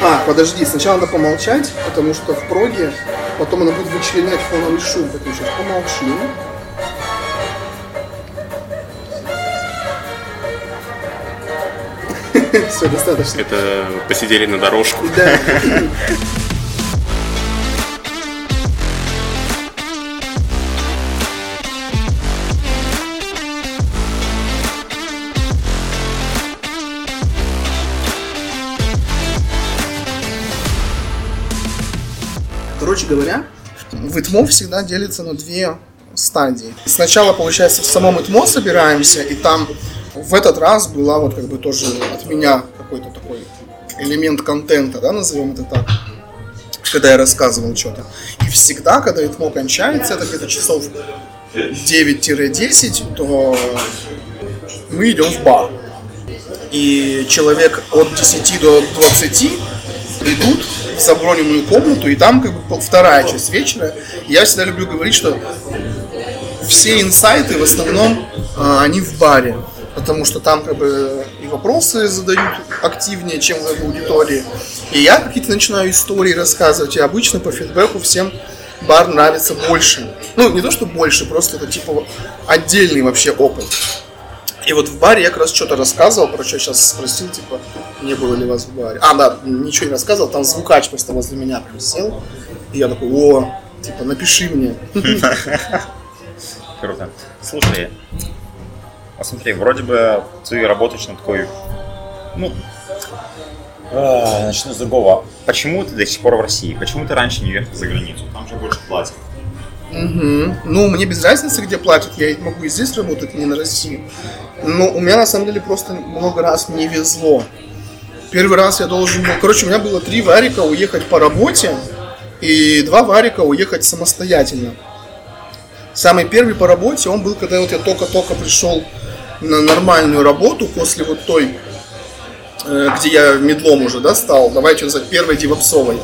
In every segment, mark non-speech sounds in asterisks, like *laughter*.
А, подожди, сначала надо помолчать, потому что в проге потом она будет вычленять фоновый шум. Поэтому сейчас помолчим. *laughs* Все, достаточно. Это посидели на дорожку. Да. *laughs* Короче говоря, в ИТМО всегда делится на две стадии. Сначала, получается, в самом ИТМО собираемся, и там в этот раз была вот как бы тоже от меня какой-то такой элемент контента, да, назовем это так, когда я рассказывал что-то. И всегда, когда ИТМО кончается, это где-то часов 9-10, то мы идем в бар. И человек от 10 до 20 придут в заброненную комнату, и там как бы вторая часть вечера. Я всегда люблю говорить, что все инсайты в основном а, они в баре, потому что там как бы и вопросы задают активнее, чем в аудитории. И я какие-то начинаю истории рассказывать, и обычно по фидбэку всем бар нравится больше. Ну, не то, что больше, просто это типа отдельный вообще опыт. И вот в баре я как раз что-то рассказывал, про что сейчас спросил, типа, не было ли вас в баре. А, да, ничего не рассказывал, там звукач просто возле меня прям сел. И я такой, о, типа, напиши мне. *laughs* Круто. Слушай, а смотри, вроде бы ты работаешь над такой, ну, а, начну с другого. Почему ты до сих пор в России? Почему ты раньше не уехал за границу? Там же больше платят. Угу. Ну, мне без разницы, где платят, я могу и здесь работать, не на России. Но у меня на самом деле просто много раз не везло. Первый раз я должен был... Короче, у меня было три варика уехать по работе и два варика уехать самостоятельно. Самый первый по работе, он был, когда вот я только-только пришел на нормальную работу после вот той, э, где я медлом уже, да, стал, давайте называть первой девопсовой.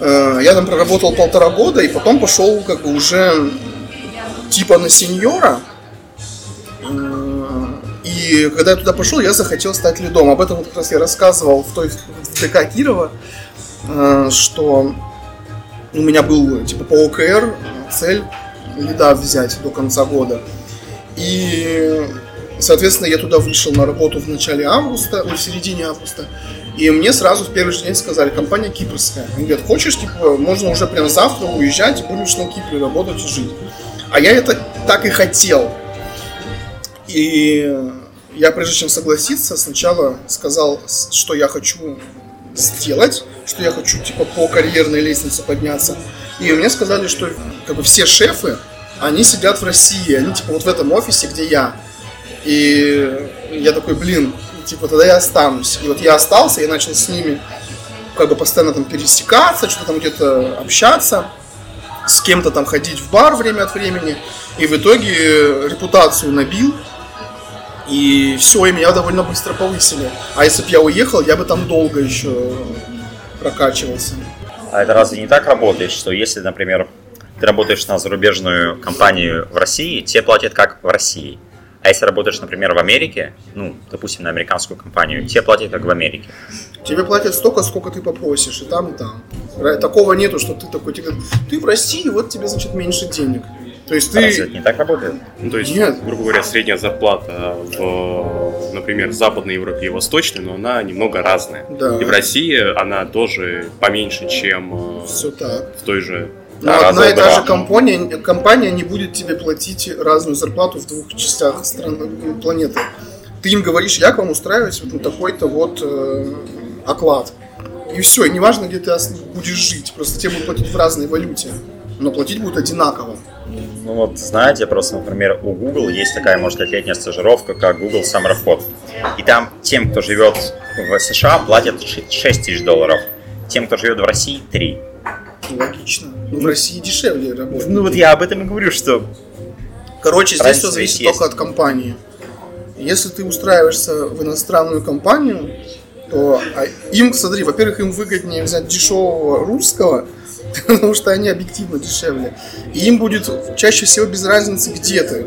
Э, Я там проработал полтора года и потом пошел как бы уже типа на сеньора. Э, И когда я туда пошел, я захотел стать лидом. Об этом вот как раз я рассказывал в той в ДК Кирова, э, что у меня был типа по ОКР цель лида взять до конца года. И, соответственно, я туда вышел на работу в начале августа, в середине августа. И мне сразу в первый же день сказали, компания кипрская. Они говорят, хочешь, типа, можно уже прям завтра уезжать и будешь на Кипре работать и жить. А я это так и хотел. И я, прежде чем согласиться, сначала сказал, что я хочу сделать, что я хочу, типа, по карьерной лестнице подняться. И мне сказали, что как бы все шефы, они сидят в России, они типа вот в этом офисе, где я. И я такой, блин, типа тогда я останусь. И вот я остался, я начал с ними как бы постоянно там пересекаться, что-то там где-то общаться, с кем-то там ходить в бар время от времени. И в итоге репутацию набил. И все, и меня довольно быстро повысили. А если бы я уехал, я бы там долго еще прокачивался. А это разве не так работает, что если, например, ты работаешь на зарубежную компанию в России, тебе платят как в России. А если работаешь, например, в Америке, ну, допустим, на американскую компанию, тебе платят как в Америке. Тебе платят столько, сколько ты попросишь, и там, и там. Такого нету, что ты такой, тебе говорят, ты в России, вот тебе, значит, меньше денег. То есть Разве это ты... не так работает? Ну, то есть, Нет. грубо говоря, средняя зарплата в, например, Западной Европе и Восточной, но она немного разная. Да. И в России она тоже поменьше, чем э, Все так. в той же... Но Да, одна и та раза же компания, компания не будет тебе платить разную зарплату в двух частях страны, планеты. Ты им говоришь, я к вам устраиваюсь вот на такой-то вот э, оклад. И все, и неважно, где ты будешь жить, просто тебе будут платить в разной валюте. Но платить будут одинаково. Ну вот, знаете, просто, например, у Google есть такая, можно сказать, летняя стажировка, как Google Summer Hot. И там тем, кто живет в США, платят 6 тысяч долларов. Тем, кто живет в России, 3. Логично. Но в России дешевле работать. Ну вот я об этом и говорю, что Короче, здесь все зависит есть. только от компании. Если ты устраиваешься в иностранную компанию, то а, им, смотри, во-первых, им выгоднее взять дешевого русского, *laughs* потому что они объективно дешевле. И им будет чаще всего без разницы, где ты.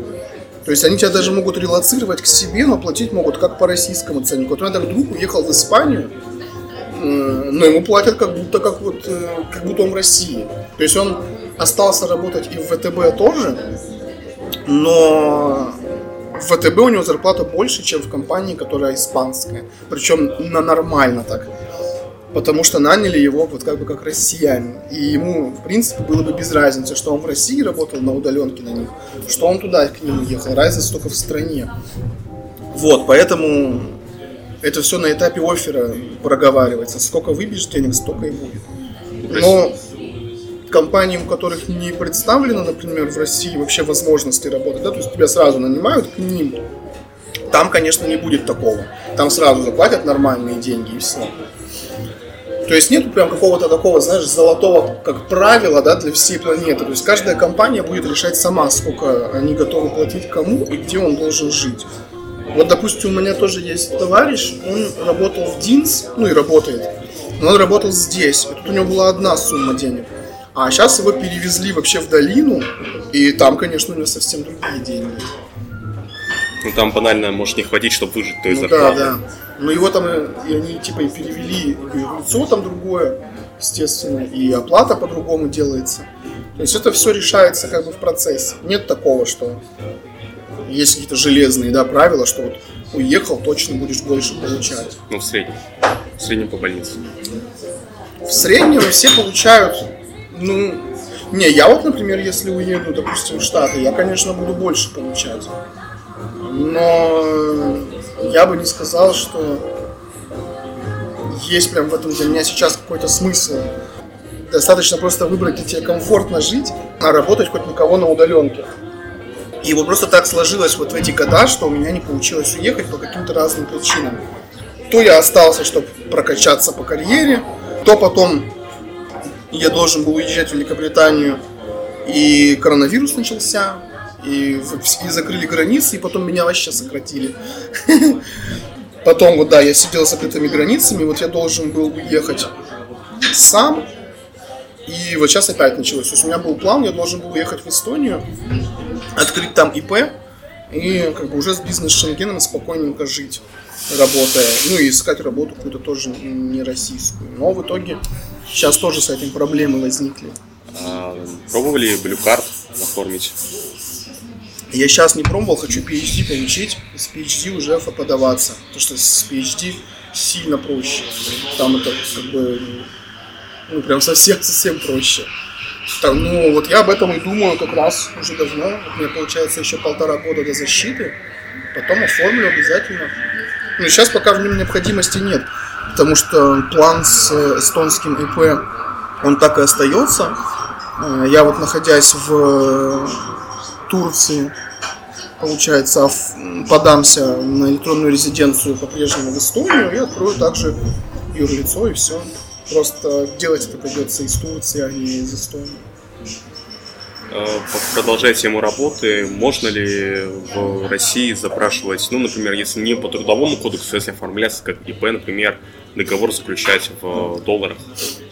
То есть они тебя даже могут релацировать к себе, но платить могут как по российскому ценнику. Вот так друг уехал в Испанию, но ему платят как будто как вот э, как будто он в России. То есть он остался работать и в ВТБ тоже, но в ВТБ у него зарплата больше, чем в компании, которая испанская. Причем на нормально так. Потому что наняли его вот как бы как россиянин. И ему, в принципе, было бы без разницы, что он в России работал на удаленке на них, что он туда к ним ехал. Разница только в стране. Вот, поэтому это все на этапе оффера проговаривается. Сколько выбьешь денег, столько и будет. Но компаниям, у которых не представлено, например, в России вообще возможности работать, да, то есть тебя сразу нанимают к ним, там, конечно, не будет такого. Там сразу заплатят нормальные деньги и все. То есть нету прям какого-то такого, знаешь, золотого, как правила, да, для всей планеты. То есть каждая компания будет решать сама, сколько они готовы платить кому и где он должен жить. Вот, допустим, у меня тоже есть товарищ, он работал в Динс, ну и работает, но он работал здесь. И тут у него была одна сумма денег. А сейчас его перевезли вообще в долину, и там, конечно, у него совсем другие деньги. Ну там банально может не хватить, чтобы выжить той ну, зарплаты. Да, да. Но его там, и, и они типа и перевели, и лицо там другое, естественно, и оплата по-другому делается. То есть это все решается как бы в процессе. Нет такого, что есть какие-то железные да, правила, что вот уехал, точно будешь больше получать. Ну, в среднем. В среднем по больнице. В среднем все получают, ну, не, я вот, например, если уеду, допустим, в Штаты, я, конечно, буду больше получать. Но я бы не сказал, что есть прям в этом для меня сейчас какой-то смысл. Достаточно просто выбрать, где тебе комфортно жить, а работать хоть никого на удаленке. И вот просто так сложилось вот в эти года, что у меня не получилось уехать по каким-то разным причинам. То я остался, чтобы прокачаться по карьере, то потом я должен был уезжать в Великобританию, и коронавирус начался, и, и закрыли границы, и потом меня вообще сократили. *laughs* Потом, вот да, я сидел с закрытыми границами, вот я должен был уехать сам, и вот сейчас опять началось. То есть у меня был план, я должен был уехать в Эстонию, открыть там ИП и как бы уже с бизнес-шенгеном спокойненько жить, работая. Ну и искать работу какую-то тоже не российскую. Но в итоге сейчас тоже с этим проблемы возникли. А, пробовали Card оформить? Я сейчас не пробовал, хочу PhD получить, с PhD уже подаваться. Потому что с PhD сильно проще. Там это как бы ну прям совсем-совсем проще. Ну, вот я об этом и думаю как раз уже давно. Вот мне получается еще полтора года до защиты. Потом оформлю обязательно. Ну, сейчас пока в нем необходимости нет. Потому что план с эстонским ИП, он так и остается. Э, я вот находясь в Турции, получается, подамся на электронную резиденцию по-прежнему в Эстонию и открою также юрлицо и все. Просто делать это придется из Турции, а не из Эстонии. Э, продолжая тему работы, можно ли в России запрашивать, ну, например, если не по трудовому кодексу, если оформляться как ИП, например, договор заключать в долларах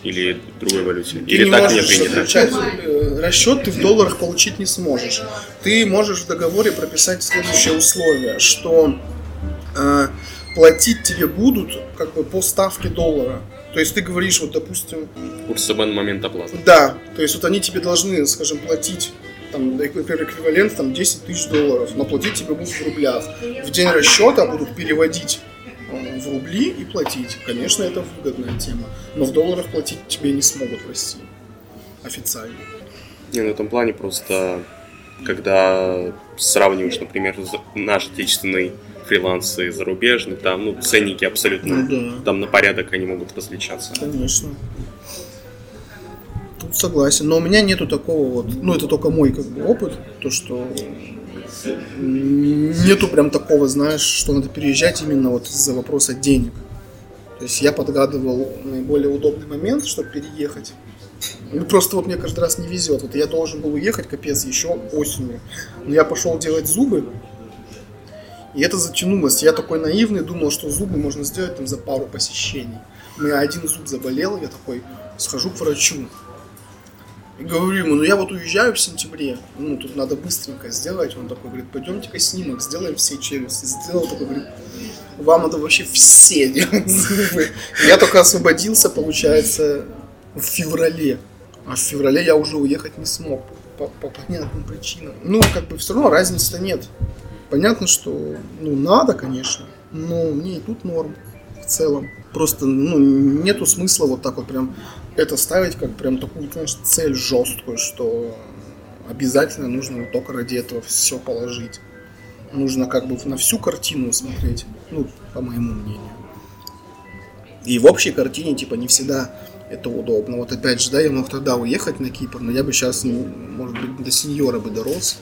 или другой валюте? Ты или не так не можешь принято? заключать э, расчет, ты в долларах получить не сможешь. Ты можешь в договоре прописать следующее условие, что э, платить тебе будут как бы по ставке доллара. То есть ты говоришь, вот, допустим... Курс ЦБ на момент оплаты. Да, то есть вот они тебе должны, скажем, платить там, например, эквивалент там 10 тысяч долларов, но платить тебе будут в рублях. В день расчета будут переводить э, в рубли и платить. Конечно, это выгодная тема, но в долларах платить тебе не смогут в России официально. Не, на этом плане просто, когда сравниваешь, например, наш отечественный фриланс и зарубежный, там ну, ценники абсолютно, Ну да. там на порядок они могут различаться. Конечно. Тут согласен. Но у меня нету такого вот, ну это только мой как бы опыт, то что нету прям такого, знаешь, что надо переезжать именно вот из-за вопроса денег. То есть я подгадывал наиболее удобный момент, чтобы переехать. Ну, просто вот мне каждый раз не везет. Вот я должен был уехать, капец, еще осенью. Но я пошел делать зубы, и это затянулось. Я такой наивный, думал, что зубы можно сделать там за пару посещений. У меня один зуб заболел, я такой схожу к врачу. И говорю ему, ну я вот уезжаю в сентябре, ну тут надо быстренько сделать. Он такой говорит, пойдемте-ка снимок, сделаем все челюсти. Сделал такой, говорит, вам надо вообще все *laughs* делать зубы. Я только освободился, получается, в феврале. А в феврале я уже уехать не смог по, по понятным причинам. Ну, как бы все равно разницы-то нет. Понятно, что ну, надо, конечно, но мне и тут норм в целом. Просто ну, нету смысла вот так вот прям это ставить как прям такую, знаешь, цель жесткую, что обязательно нужно только ради этого все положить. Нужно как бы на всю картину смотреть, ну, по моему мнению. И в общей картине, типа, не всегда это удобно. Вот опять же, да, я мог тогда уехать на Кипр, но я бы сейчас, может быть, до сеньора бы дорос.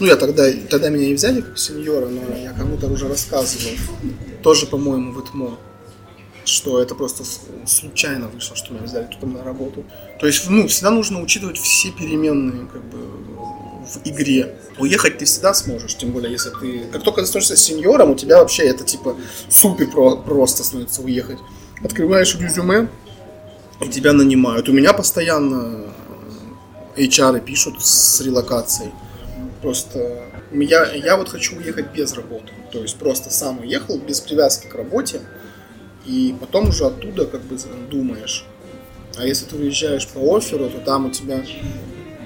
Ну, я тогда, тогда меня не взяли как сеньора, но я кому-то уже рассказывал. Тоже, по-моему, в этом что это просто случайно вышло, что меня взяли туда на работу. То есть, ну, всегда нужно учитывать все переменные, как бы, в игре. Уехать ты всегда сможешь, тем более, если ты... Как только ты становишься сеньором, у тебя вообще это, типа, супер про просто становится уехать. Открываешь резюме, и тебя нанимают. У меня постоянно HR пишут с релокацией. Просто я, я вот хочу уехать без работы. То есть просто сам уехал, без привязки к работе. И потом уже оттуда как бы думаешь. А если ты уезжаешь по оферу, то там у тебя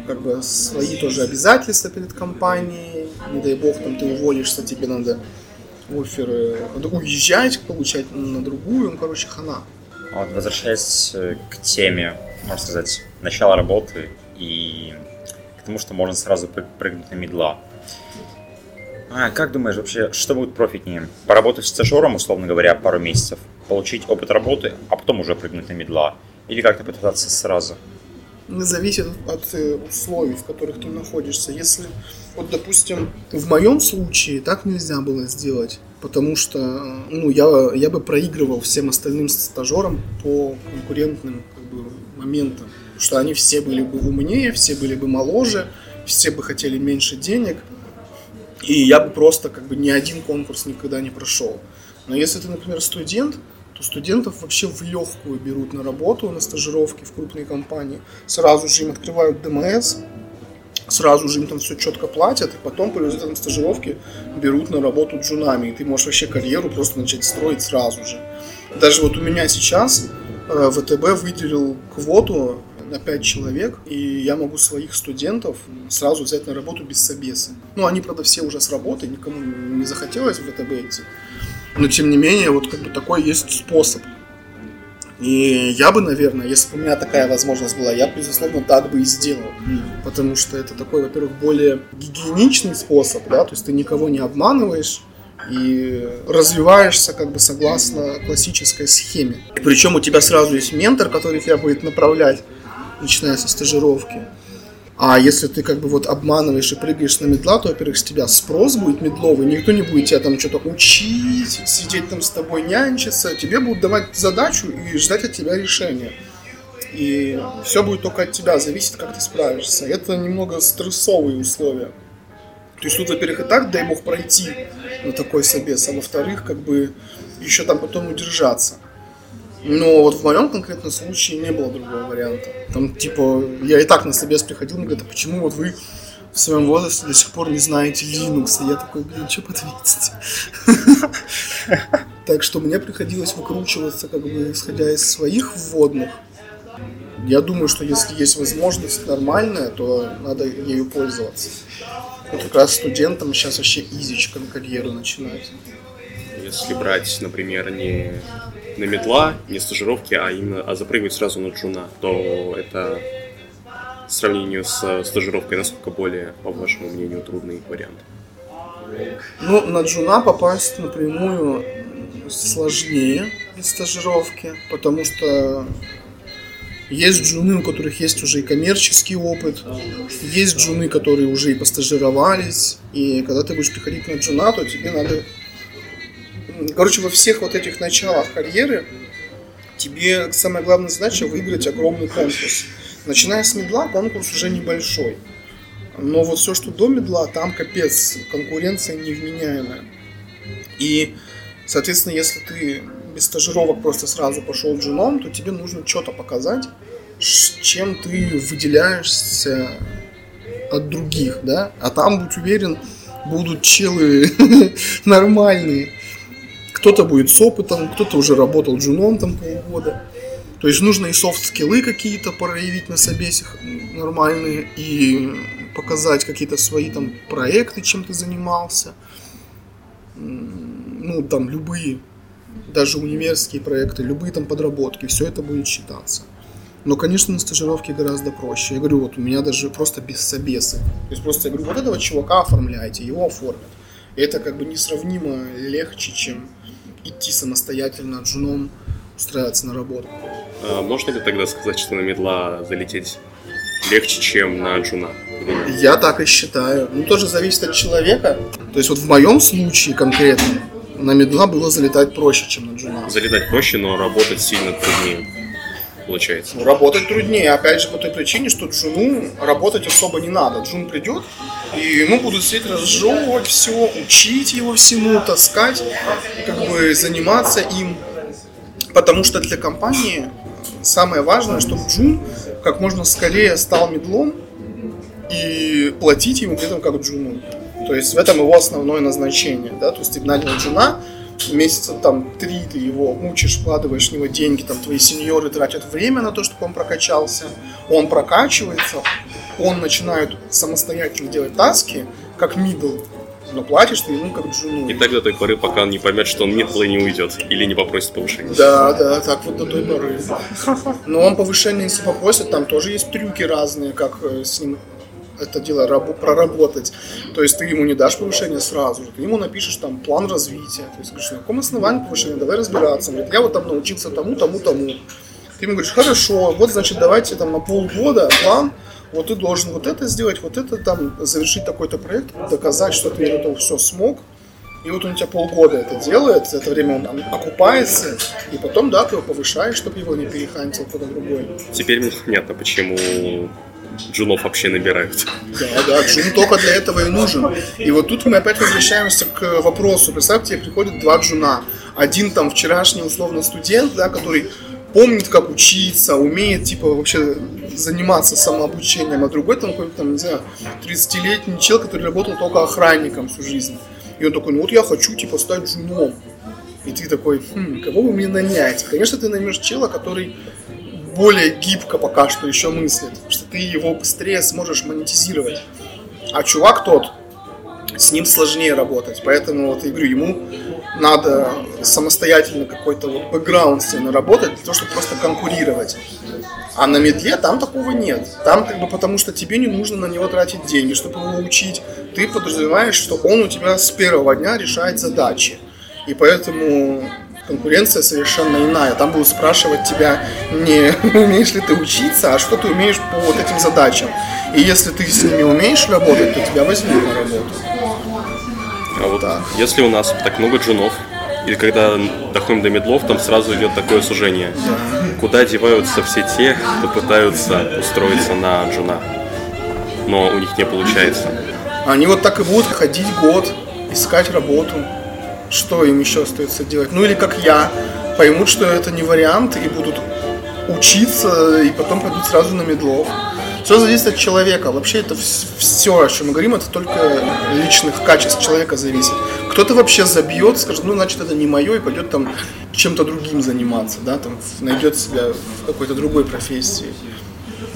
как бы свои тоже обязательства перед компанией. Не дай бог, там ты уволишься, тебе надо оферы, надо уезжать, получать на другую, ну, короче, хана. Вот, возвращаясь э, к теме, можно сказать, начала работы и к тому, что можно сразу прыгнуть на медла. А, как думаешь вообще, что будет профитнее? Поработать стажером, условно говоря, пару месяцев, получить опыт работы, а потом уже прыгнуть на медла? Или как-то попытаться сразу? Зависит от э, условий, в которых ты находишься. Если, вот, допустим, в моем случае так нельзя было сделать, потому что ну, я, я бы проигрывал всем остальным стажерам по конкурентным как бы, моментам. Что они все были бы умнее, все были бы моложе, все бы хотели меньше денег, и я бы просто как бы ни один конкурс никогда не прошел. Но если ты, например, студент, то студентов вообще в легкую берут на работу, на стажировки в крупные компании. Сразу же им открывают ДМС, сразу же им там все четко платят, и потом по результатам стажировки берут на работу джунами, и ты можешь вообще карьеру просто начать строить сразу же. Даже вот у меня сейчас э, ВТБ выделил квоту на 5 человек, и я могу своих студентов сразу взять на работу без собеса. Ну, они, правда, все уже с работы, никому не захотелось в ВТБ идти. Но, тем не менее, вот как бы такой есть способ. И я бы, наверное, если бы у меня такая возможность была, я бы, безусловно, так бы и сделал. Потому что это такой, во-первых, более гигиеничный способ, да, то есть ты никого не обманываешь, и развиваешься как бы согласно классической схеме. И причем у тебя сразу есть ментор, который тебя будет направлять, начиная со стажировки. А если ты как бы вот обманываешь и прыгаешь на медла, то, во-первых, с тебя спрос будет медловый, никто не будет тебя там что-то учить, сидеть там с тобой нянчиться, тебе будут давать задачу и ждать от тебя решения. И все будет только от тебя, зависит, как ты справишься. Это немного стрессовые условия. То есть тут, во-первых, и так, дай бог, пройти на такой собес, а во-вторых, как бы еще там потом удержаться. Но вот в моем конкретном случае не было другого варианта. Там, типа, я и так на собес приходил, мне говорят, а почему вот вы в своем возрасте до сих пор не знаете Linux? И я такой, блин, что ответить? *laughs* Так что мне приходилось выкручиваться, как бы, исходя из своих вводных. Я думаю, что если есть возможность нормальная, то надо ею пользоваться. Вот как раз студентам сейчас вообще изичком карьеру начинать. Если брать, например, не на медла, не стажировки, а именно а запрыгивать сразу на джуна, то это в сравнении с стажировкой насколько более, по вашему мнению, трудный вариант? Ну, на джуна попасть напрямую сложнее без стажировки, потому что есть джуны, у которых есть уже и коммерческий опыт, есть джуны, которые уже и постажировались, и когда ты будешь приходить на джуна, то тебе надо короче, во всех вот этих началах карьеры тебе самая главная задача выиграть огромный конкурс. Начиная с медла, конкурс уже небольшой. Но вот все, что до медла, там капец, конкуренция невменяемая. И, соответственно, если ты без стажировок просто сразу пошел джуном, то тебе нужно что-то показать, чем ты выделяешься от других, да? А там, будь уверен, будут челы *laughs* нормальные, Кто-то будет с опытом, кто-то уже работал джуном там полгода. То есть нужно и софт-скиллы какие-то проявить на собесах нормальные, и показать какие-то свои там проекты, чем ты занимался. Ну, там любые, даже универские проекты, любые там подработки, все это будет считаться. Но, конечно, на стажировке гораздо проще. Я говорю, вот у меня даже просто без собесы. То есть просто я говорю, вот этого чувака оформляйте, его оформят. И это как бы несравнимо легче, чем идти самостоятельно джуном устраиваться на работу. А можно ли тогда сказать, что на медла залететь легче, чем на джуна? Я так и считаю. Ну, тоже зависит от человека. То есть вот в моем случае конкретно на медла было залетать проще, чем на джуна. Залетать проще, но работать сильно труднее получается. Ну, работать труднее, опять же, по той причине, что джуну работать особо не надо. Джун придет, и ему будут сидеть разжевывать все, учить его всему, таскать, как бы заниматься им. Потому что для компании самое важное, чтобы Джун как можно скорее стал мидлом и платить ему при этом как Джуну. То есть в этом его основное назначение. Да? То есть нанял Джуна, месяца там три ты его мучишь, вкладываешь в него деньги, там твои сеньоры тратят время на то, чтобы он прокачался, он прокачивается, он начинает самостоятельно делать таски, как мидл, но платишь ты ему как джуну. И так до той поры, пока он не поймет, что он мидл и не уйдет, или не попросит повышения. Да, да, так вот до той поры. Но он повышение, если попросит, там тоже есть трюки разные, как э, с ним это дело раб- проработать. То есть ты ему не дашь повышение сразу же, ты ему напишешь там план развития. То есть говоришь, на каком основании повышения, давай разбираться. Он говорит, я вот там научился тому, тому, тому. Ты ему говоришь, хорошо, вот значит давайте там на полгода план, вот ты должен вот это сделать, вот это там, завершить такой-то проект, доказать, что ты это все смог. И вот он у тебя полгода это делает, за это время он там окупается, и потом, да, ты его повышаешь, чтобы его не перехантил кто-то другой. Теперь мне понятно, почему джунов вообще набирают. Да, да, джун только для этого и нужен. И вот тут мы опять возвращаемся к вопросу. Представьте, приходят два джуна. Один там вчерашний условно студент, да, который помнит, как учиться, умеет, типа, вообще заниматься самообучением, а другой там какой-то, там, не знаю, 30-летний чел, который работал только охранником всю жизнь. И он такой, ну вот я хочу, типа, стать джуном. И ты такой, хм, кого бы мне нанять? Конечно, ты наймешь чела, который более гибко пока что еще мыслит, что ты его быстрее сможешь монетизировать. А чувак тот, с ним сложнее работать. Поэтому вот я говорю, ему надо самостоятельно какой-то вот бэкграунд себе наработать для того, чтобы просто конкурировать. А на медле там такого нет. Там как бы потому что тебе не нужно на него тратить деньги, чтобы его учить. Ты подразумеваешь, что он у тебя с первого дня решает задачи. И поэтому конкуренция совершенно иная. Там будут спрашивать тебя не *laughs* умеешь ли ты учиться, а что ты умеешь по вот этим задачам. И если ты с ними умеешь работать, то тебя возьмут на работу. А вот Так. если у нас так много джунов, и когда доходим до медлов, там сразу идет такое сужение. Куда деваются все те, кто пытаются устроиться на джуна, но у них не получается. Они вот так и будут ходить год, искать работу. Что им еще остается делать? Ну или как я, поймут, что это не вариант, и будут учиться, и потом пойдут сразу на медлов. Все зависит от человека. Вообще это все, о чем мы говорим, это только личных качеств человека зависит. Кто-то вообще забьет, скажет, ну, значит, это не мое, и пойдет там чем-то другим заниматься, да, там найдет себя в какой-то другой профессии.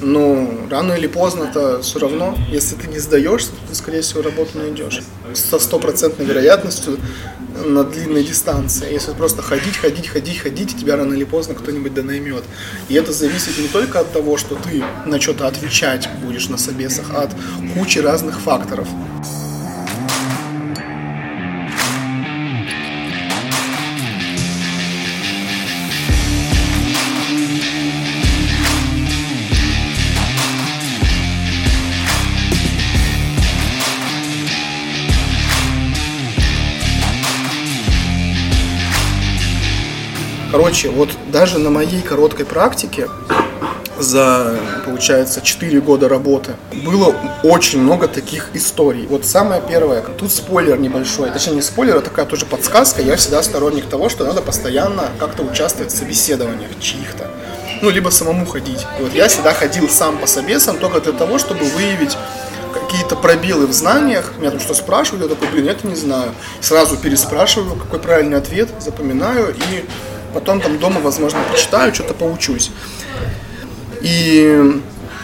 Но рано или поздно-то все равно, если ты не сдаешься, то ты, скорее всего, работу найдешь. Со стопроцентной вероятностью на длинной дистанции. Если просто ходить, ходить, ходить, ходить, тебя рано или поздно кто-нибудь донаймет. И это зависит не только от того, что ты на что-то отвечать будешь на собесах, а от кучи разных факторов. Короче, вот даже на моей короткой практике за, получается, 4 года работы было очень много таких историй. Вот самое первое, тут спойлер небольшой, точнее не спойлер, а такая тоже подсказка. Я всегда сторонник того, что надо постоянно как-то участвовать в собеседованиях чьих-то. Ну, либо самому ходить. Вот я всегда ходил сам по собесам только для того, чтобы выявить какие-то пробелы в знаниях, меня там что спрашивают, я такой, блин, это не знаю. Сразу переспрашиваю, какой правильный ответ, запоминаю, и потом там дома, возможно, прочитаю, что-то поучусь. И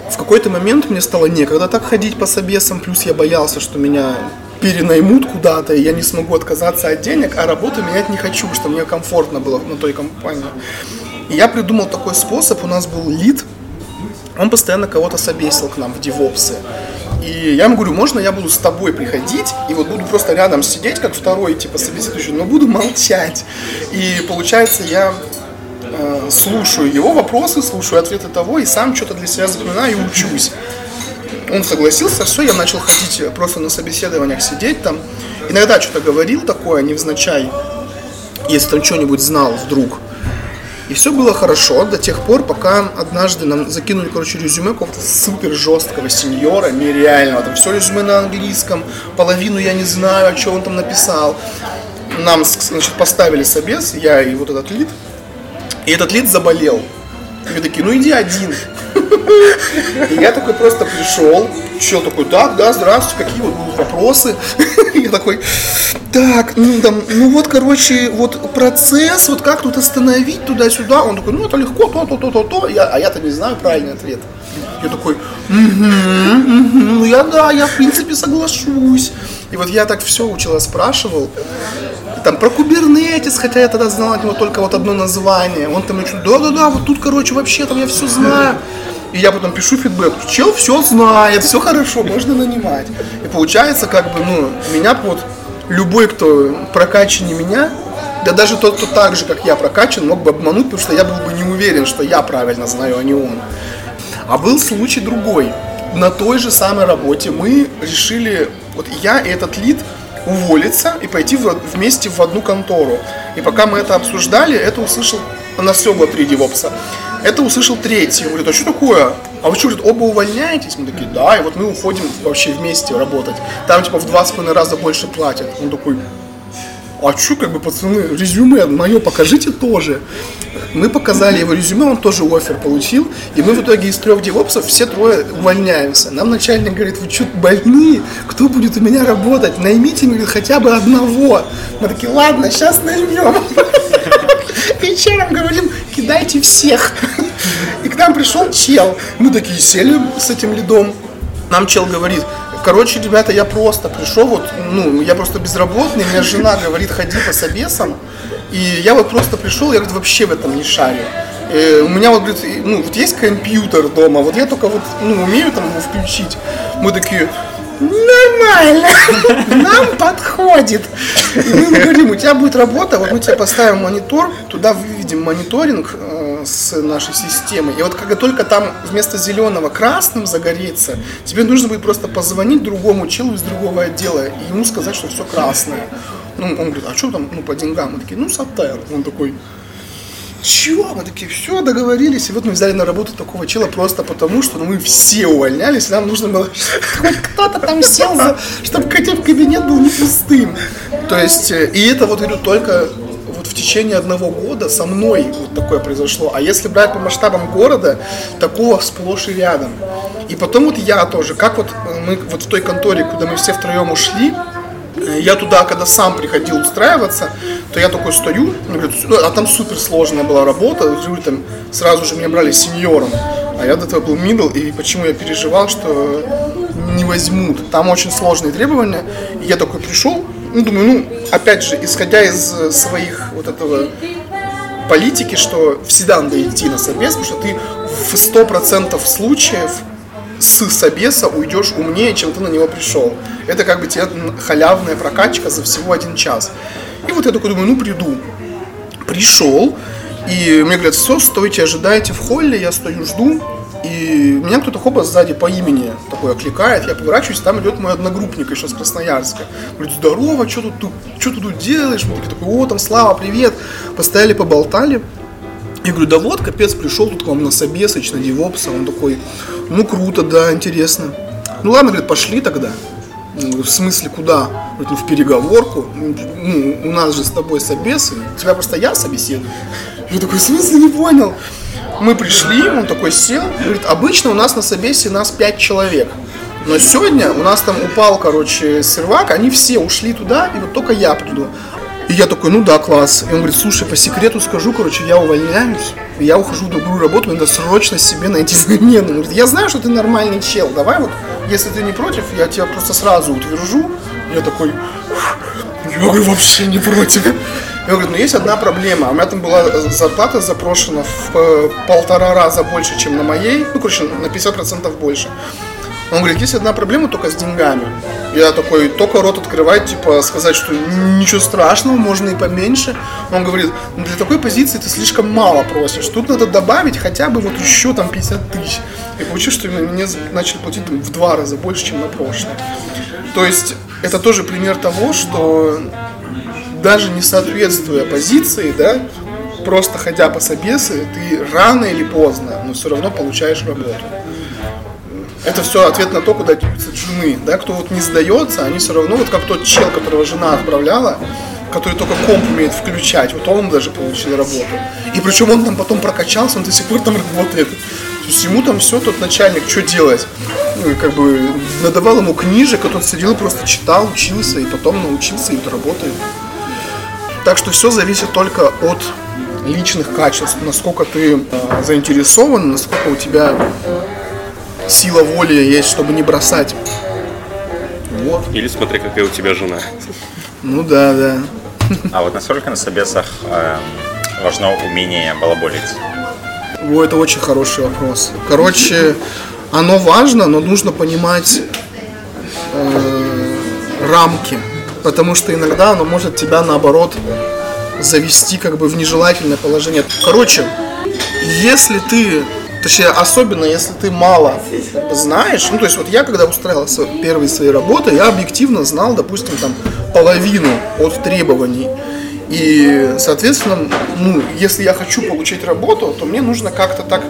в какой-то момент мне стало некогда так ходить по собесам, плюс я боялся, что меня перенаймут куда-то, и я не смогу отказаться от денег, а работу менять не хочу, что мне комфортно было на той компании. И я придумал такой способ, у нас был лид, он постоянно кого-то собесил к нам в девопсы. И я ему говорю, можно я буду с тобой приходить, и вот буду просто рядом сидеть, как второй, типа, собеседующий, но буду молчать. И получается, я э, слушаю его вопросы, слушаю ответы того, и сам что-то для себя запоминаю и учусь. Он согласился, все, я начал ходить просто на собеседованиях, сидеть там. Иногда что-то говорил такое, невзначай, если там что-нибудь знал вдруг. И все было хорошо до тех пор, пока однажды нам закинули, короче, резюме какого-то супер жесткого сеньора, нереального. Там все резюме на английском, половину я не знаю, что он там написал. Нам, значит, поставили собес, я и вот этот лид. И этот лид заболел. И мы такие, ну иди один. И я такой просто пришел, чел такой, так, да, здравствуйте, какие вот будут вопросы? *laughs* Я такой, так, ну там, ну вот, короче, вот процесс, вот как тут остановить туда-сюда. Он такой, ну это легко, то, то, то, то, то. Я, а я-то не знаю правильный ответ. Я такой, угу, угу, ну я да, я в принципе соглашусь. И вот я так все учила, спрашивал. Там про кубернетис, хотя я тогда знал от него только вот одно название. Он там начал, да-да-да, вот тут, короче, вообще там я все знаю. И я потом пишу фидбэк, чел все знает, все хорошо, можно нанимать. И получается, как бы, ну, меня вот любой, кто прокачаннее меня, да даже тот, кто так же, как я прокачан, мог бы обмануть, потому что я был бы не уверен, что я правильно знаю, а не он. А был случай другой. На той же самой работе мы решили, вот я и этот лид, уволиться и пойти в, вместе в одну контору. И пока мы это обсуждали, это услышал, у нас все было три девопса, это услышал третий. Он говорит, а что такое? А вы что, говорит, оба увольняетесь? Мы такие, да, и вот мы уходим вообще вместе работать. Там типа в два с половиной раза больше платят. Он такой, а что, как бы, пацаны, резюме мое покажите тоже. Мы показали его резюме, он тоже офер получил, и мы в итоге из трех девопсов все трое увольняемся. Нам начальник говорит, вы что, больные? Кто будет у меня работать? Наймите мне хотя бы одного. Мы такие, ладно, сейчас наймем. Вечером *laughs* говорим, кидайте всех. Нам пришел чел. Мы такие сели с этим лидом. Нам чел говорит, Короче, ребята, я просто пришел, вот, ну, я просто безработный, меня жена говорит, ходи по собесам, и я вот просто пришел, я говорит, вообще в этом не шарю. И э, у меня вот, говорит, ну, вот есть компьютер дома, вот я только вот, ну, умею там его включить. Мы такие, нормально, *laughs* нам подходит. И мы говорим, у тебя будет работа, вот мы тебе поставим монитор, туда выведем мониторинг, э, с нашей системой. И вот когда только там вместо зеленого красным загорится, тебе нужно будет просто позвонить другому челу из другого отдела и ему сказать, что все красное. Ну, он говорит, а что там, ну, по деньгам? Мы такие, ну, сатер. Он такой, чего? Мы такие, все, договорились. И вот мы взяли на работу такого чела просто потому, что ну, мы все увольнялись, нам нужно было, хоть кто-то там сел, чтобы хотя бы кабинет был не пустым. То есть, э, и это вот, говорю, только в течение одного года со мной вот такое произошло. А если брать по масштабам города, такого сплошь и рядом. И потом вот я тоже, как вот э, мы вот в той конторе, куда мы все втроем ушли, э, я туда, когда сам приходил устраиваться, то я такой стою, а там супер сложная была работа, там сразу же меня брали сеньором, а я до этого был мидл, и почему я переживал, что не возьмут. Там очень сложные требования. И я такой пришел, ну, думаю, ну, опять же, исходя из э, своих вот этого политики, что всегда надо идти на собес, потому что ты в 100% случаев с собеса уйдешь умнее, чем ты на него пришел. Это как бы тебе халявная прокачка за всего один час. И вот я такой думаю, ну приду. Пришел, и мне говорят, все, стойте, ожидайте в холле, я стою, жду. И меня кто-то хоба сзади по имени такой окликает, я поворачиваюсь, там идет мой одногруппник еще с Красноярска. Говорит, здорово, что тут, что ты тут делаешь? Мы такие, о, там Слава, привет. Постояли, поболтали. Я говорю, да вот, капец, пришел тут к вам на собесыч, на девопса. Он такой, ну круто, да, интересно. Ну ладно, говорит, пошли тогда. В смысле, куда? Говорит, ну в переговорку. Ну, у нас же с тобой собесы. Тебя просто я собеседую. Я такой, в смысле, не понял. Мы пришли, он такой сел, говорит, обычно у нас на собесе нас пять человек. Но сегодня у нас там упал, короче, сервак, они все ушли туда, и вот только я приду. И я такой, ну да, класс. И он говорит, слушай, по секрету скажу, короче, я увольняюсь, я ухожу в другую работу, надо срочно себе найти *laughs* замену. Он говорит, я знаю, что ты нормальный чел, давай вот, если ты не против, я тебя просто сразу утвержу. Я такой, я говорю, вообще не против. Я говорю, ну есть одна проблема. У меня там была зарплата запрошена в э, полтора раза больше, чем на моей. Ну, короче, на 50% больше. Он говорит, есть одна проблема только с деньгами. Я такой, только рот открывать, типа, сказать, что ничего страшного, можно и поменьше. Он говорит, ну для такой позиции ты слишком мало просишь. Тут надо добавить хотя бы вот еще там 50 тысяч. И получилось, что мне начали платить там, в два раза больше, чем на прошлое. То есть, это тоже пример того, что даже не соответствуя позиции, да, просто ходя по собесы, ты рано или поздно, но все равно получаешь работу. Это все ответ на то, куда деваются жены, да, кто вот не сдается, они все равно, вот как тот чел, которого жена отправляла, который только комп умеет включать, вот он даже получил работу. И причем он там потом прокачался, он до сих пор там работает. То есть ему там все, тот начальник, что делать? Ну, как бы надавал ему книжек, а тот сидел просто читал, учился, и потом научился, и вот работает. Так что все зависит только от личных качеств, насколько ты э, заинтересован, насколько у тебя сила воли есть, чтобы не бросать. Вот. Или смотри, какая у тебя жена. Ну да, да. А вот насколько на собесах э, важно умение балаболить? О, это очень хороший вопрос. Короче, оно важно, но нужно понимать э, рамки потому что иногда оно может тебя наоборот завести как бы в нежелательное положение. Короче, если ты, точнее, особенно если ты мало знаешь, ну то есть вот я когда устраивался первые свои работы, я объективно знал, допустим, там половину от требований. И, соответственно, ну, если я хочу получить работу, то мне нужно как-то так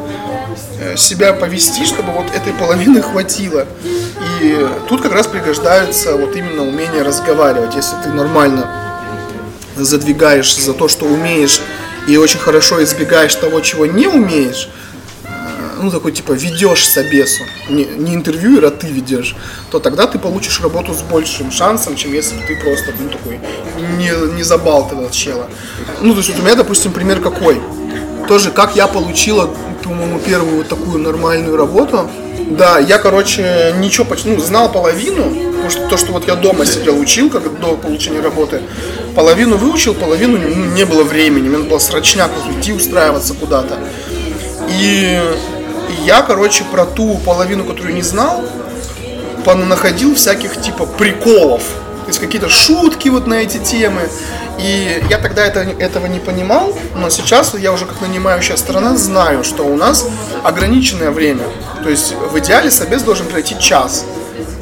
э, себя повести, чтобы вот этой половины хватило. И тут как раз пригождается вот именно умение разговаривать. Если ты нормально задвигаешь за то, что умеешь, и очень хорошо избегаешь того, чего не умеешь, ну, такой, типа, ведешь собесу, не, не интервьюер, а ты ведешь, то тогда ты получишь работу с большим шансом, чем если ты просто, ну, такой, не, не забалтывал чела. Ну, то есть, вот у меня, допустим, пример какой. Тоже, как я получила, по-моему, первую вот такую нормальную работу. Да, я, короче, ничего, ну, знал половину, потому что то, что вот я дома сидел, учил, как до получения работы, половину выучил, половину ну, не было времени, мне надо было срочняк уйти, устраиваться куда-то. И я, короче, про ту половину, которую не знал, находил всяких типа приколов. То есть какие-то шутки вот на эти темы. И я тогда это, этого не понимал, но сейчас я уже как нанимающая сторона знаю, что у нас ограниченное время. То есть в идеале собес должен пройти час.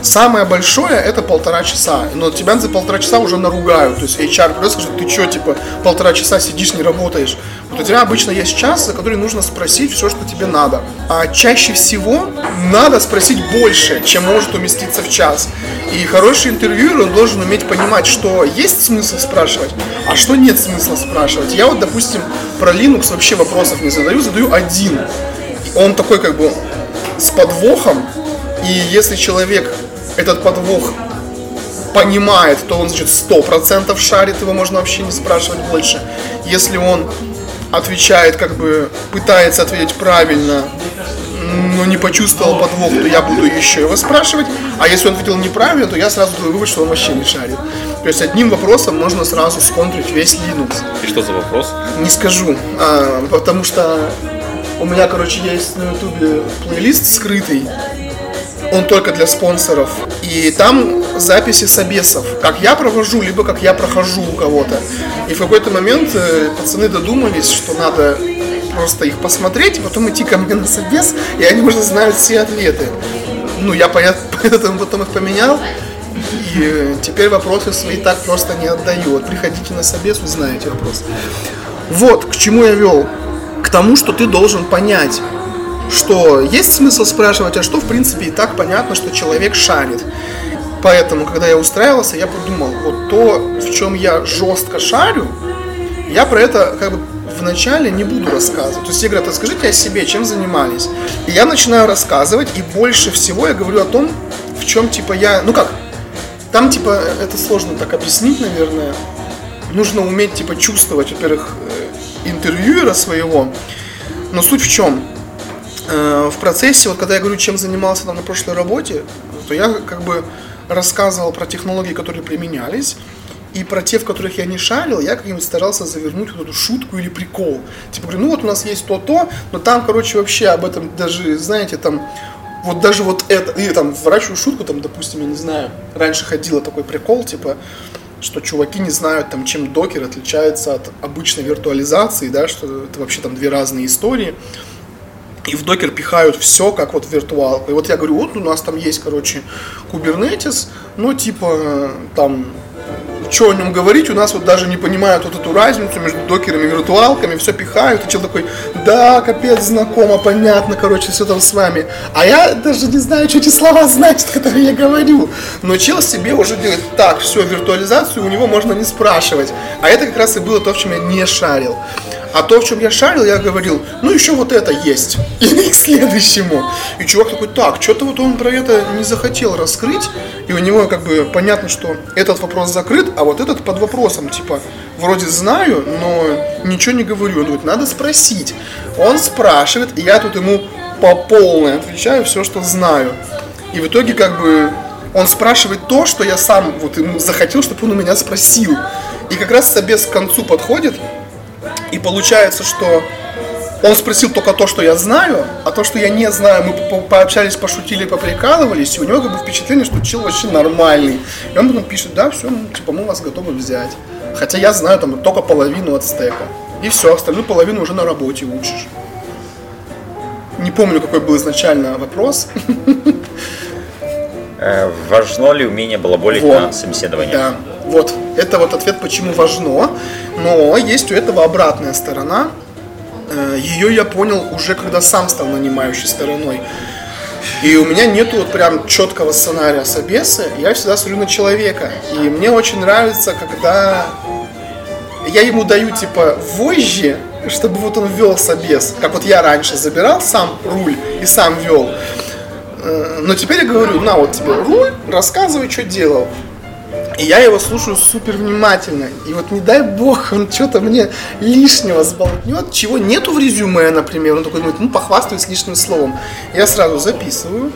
Самое большое это полтора часа, но тебя за полтора часа уже наругают. То есть HR придет скажет, ты что, типа, полтора часа сидишь, не работаешь. Вот у тебя обычно есть час, за который нужно спросить все, что тебе надо. А чаще всего надо спросить больше, чем может уместиться в час. И хороший интервьюер, он должен уметь понимать, что есть смысл спрашивать, а что нет смысла спрашивать. Я вот, допустим, про Linux вообще вопросов не задаю, задаю один. Он такой как бы с подвохом, и если человек этот подвох понимает, то он, значит, сто процентов шарит, его можно вообще не спрашивать больше. Если он отвечает, как бы пытается ответить правильно, но не почувствовал подвох, то я буду еще его спрашивать. А если он ответил неправильно, то я сразу делаю вывод, что он вообще не шарит. То есть одним вопросом можно сразу сконтрить весь Linux. И что за вопрос? Не скажу, а, потому что у меня, короче, есть на ютубе плейлист скрытый, он только для спонсоров. И там записи собесов, как я провожу, либо как я прохожу у кого-то. И в какой-то момент э, пацаны додумались, что надо просто их посмотреть, потом идти ко мне на собес, и они уже знают все ответы. Ну, я *laughs* поэтому потом их поменял, и э, теперь вопросы свои так просто не отдаю. Вот приходите на собес, узнаете вопрос. Вот, к чему я вел. К тому, что ты должен понять, что есть смысл спрашивать, а что в принципе и так понятно, что человек шарит. Поэтому, когда я устраивался, я подумал, вот то, в чем я жестко шарю, я про это как бы вначале не буду рассказывать. То есть я говорю, расскажите о себе, чем занимались. И я начинаю рассказывать, и больше всего я говорю о том, в чем, типа, я, ну как, там, типа, это сложно так объяснить, наверное. Нужно уметь, типа, чувствовать, во-первых, э, интервьюера своего. Но суть в чем? Э, в процессе, вот когда я говорю, чем занимался там на прошлой работе, то я как бы рассказывал про технологии, которые применялись, и про те, в которых я не шарил, я как-нибудь старался завернуть вот эту шутку или прикол. Типа, говорю, ну вот у нас есть то-то, но там, короче, вообще об этом даже, знаете, там, вот даже вот это, и там врачую шутку, там, допустим, я не знаю, раньше ходила такой прикол, типа, что чуваки не знают, там, чем докер отличается от обычной виртуализации, да, что это вообще там две разные истории. И в докер пихают все, как вот в виртуалку. И вот я говорю, вот у нас там есть, короче, Kubernetes, но типа там что о нем говорить, у нас вот даже не понимают вот эту разницу между докерами и виртуалками, все пихают, и человек такой, да, капец, знакомо, понятно, короче, все там с вами. А я даже не знаю, что эти слова значат, *laughs* которые я говорю. Но чел себе уже делает так, все, виртуализацию у него можно не спрашивать. А это как раз и было то, в чем я не шарил. А то, в чем я шарил, я говорил, ну еще вот это есть. *laughs* И к следующему. И чувак такой, так, что-то вот он про это не захотел раскрыть. И у него как бы понятно, что этот вопрос закрыт, а вот этот под вопросом. Типа, вроде знаю, но ничего не говорю. Он говорит, надо спросить. Он спрашивает, и я тут ему по полной отвечаю все, что знаю. И в итоге как бы он спрашивает то, что я сам вот ему захотел, чтобы он у меня спросил. И как раз собес к концу подходит, и получается, что он спросил только то, что я знаю, а то, что я не знаю, мы пообщались, пошутили, поприкалывались, и у него как бы впечатление, что чел вообще нормальный. И он потом пишет, да, все, ну, типа, мы вас готовы взять. Хотя я знаю там только половину от стека. И все, остальную половину уже на работе учишь. Не помню, какой был изначально вопрос. *laughs* Э, важно ли умение балаболить вот. на собеседовании? Да, вот. Это вот ответ, почему важно. Но есть у этого обратная сторона. Э, Ее я понял уже, когда сам стал нанимающей стороной. И у меня нету вот прям четкого сценария собеса. Я всегда смотрю на человека. И мне очень нравится, когда я ему даю типа вожжи, чтобы вот он вел собес. Как вот я раньше забирал сам руль и сам вел. Э, но теперь я говорю, на вот тебе руль, рассказывай, что делал. И я его слушаю супер внимательно. И вот не дай бог, он что-то мне лишнего сболтнет, чего нету в резюме, например. Он такой думает, ну похвастаюсь лишним словом. Я сразу записываю.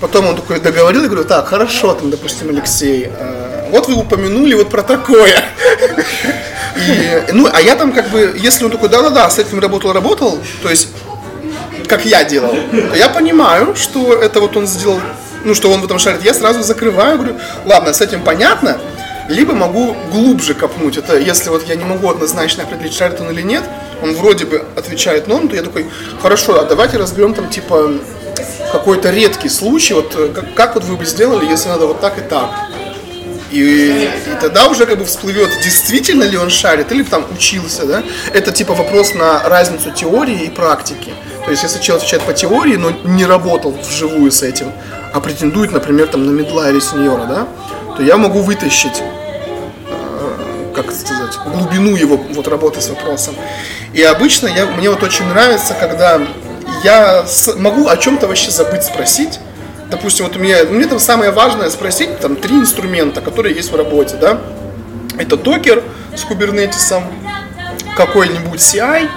Потом он такой договорил, и говорю, так, хорошо, там, допустим, Алексей, э, вот вы упомянули вот про такое. *laughs* И, ну, а я там как бы, если он такой, да-да-да, с этим работал, работал, то есть как я делал, я понимаю, что это вот он сделал, ну, что он в этом шарит, я сразу закрываю, говорю, ладно, с этим понятно, либо могу глубже копнуть. Это если вот я не могу однозначно определить, шарит он или нет, он вроде бы отвечает норм, то я такой, хорошо, а давайте разберем там типа какой-то редкий случай, вот э, как, как вот вы бы сделали, если надо вот так и так. И, и тогда уже как бы всплывет, действительно ли он шарит или там учился, да? Это типа вопрос на разницу теории и практики. То есть, если человек отвечает по теории, но не работал вживую с этим, а претендует, например, там, на медла или сеньора, да, то я могу вытащить э, как сказать, глубину его вот работы с вопросом. И обычно я, мне вот очень нравится, когда я с, могу о чем-то вообще забыть спросить. Допустим, вот у меня, мне там самое важное спросить, там три инструмента, которые есть в работе, да. Это докер с кубернетисом, какой-нибудь CI,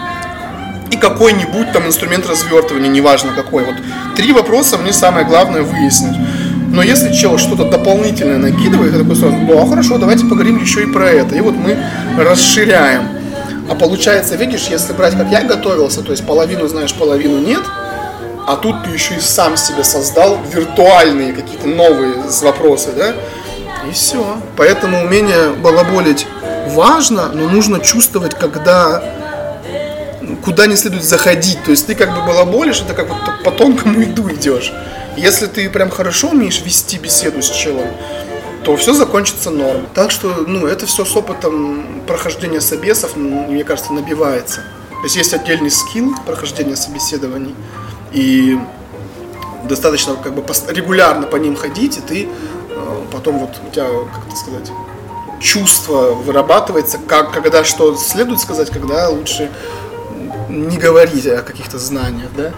и какой-нибудь там инструмент развертывания, неважно какой. Вот три вопроса мне самое главное выяснить. Но если чел что-то дополнительное накидывает, я такой сразу, ну а хорошо, давайте поговорим еще и про это. И вот мы расширяем. А получается, видишь, если брать, как я готовился, то есть половину знаешь, половину нет, а тут ты еще и сам себе создал виртуальные какие-то новые вопросы, да? И все. Поэтому умение балаболить важно, но нужно чувствовать, когда куда не следует заходить. То есть ты как бы балаболишь, это как вот по тонкому льду идешь. Если ты прям хорошо умеешь вести беседу с челом, то все закончится норм. Так что, ну, это все с опытом прохождения собесов, мне кажется, набивается. То есть есть отдельный скилл прохождения собеседований, и достаточно как бы регулярно по ним ходить, и ты э, потом вот у тебя, как это сказать, чувство вырабатывается, как, когда что следует сказать, когда лучше не говорить о каких-то знаниях, да?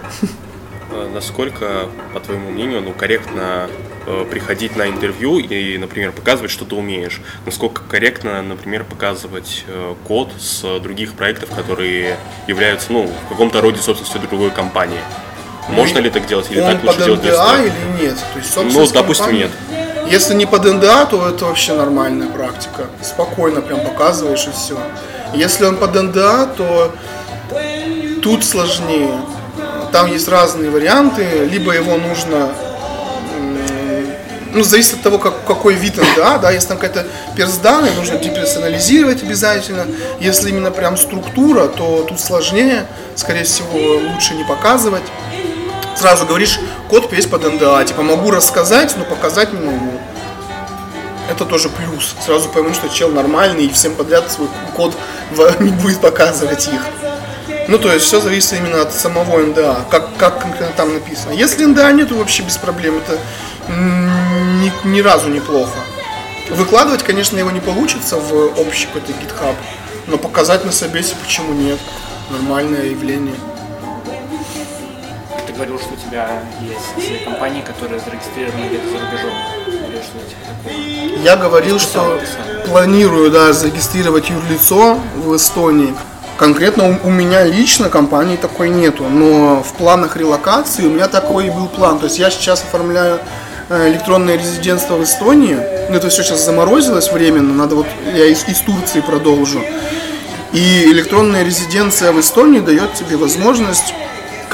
А насколько, по твоему мнению, ну, корректно э, приходить на интервью и, например, показывать, что ты умеешь. Насколько корректно, например, показывать э, код с других проектов, которые являются, ну, в каком-то роде собственностью другой компании. Можно ли так делать или Он так лучше под делать НДА этого? или нет? То есть, Ну, допустим, компании- нет. Если не под НДА, то это вообще нормальная практика. Спокойно прям показываешь и все. Если он под НДА, то тут сложнее. Там есть разные варианты. Либо его нужно ну, зависит от того, как, какой вид НДА, да, если там какая-то персданная, нужно деперсонализировать обязательно. Если именно прям структура, то тут сложнее, скорее всего, лучше не показывать. Сразу говоришь, код весь под НДА, типа могу рассказать, но показать не могу. Это тоже плюс. Сразу пойму, что чел нормальный и всем подряд свой код *laughs* не будет показывать их. Ну, то есть все зависит именно от самого НДА, как, как конкретно там написано. Если НДА нет, то вообще без проблем. Это ни, ни разу неплохо. Выкладывать, конечно, его не получится в общий какой-то GitHub, но показать на собесе почему нет. Нормальное явление. Говорил, что у тебя есть компании, которые зарегистрированы где-то за рубежом. Или типа. Я говорил, что планирую, да, зарегистрировать юрлицо в Эстонии. Конкретно у, у меня лично компании такой нету, но в планах релокации у меня такой и был план. То есть я сейчас оформляю э, электронное резидентство в Эстонии. Ну, это все сейчас заморозилось временно, надо вот, я из, из Турции продолжу. И электронная резиденция в Эстонии дает тебе возможность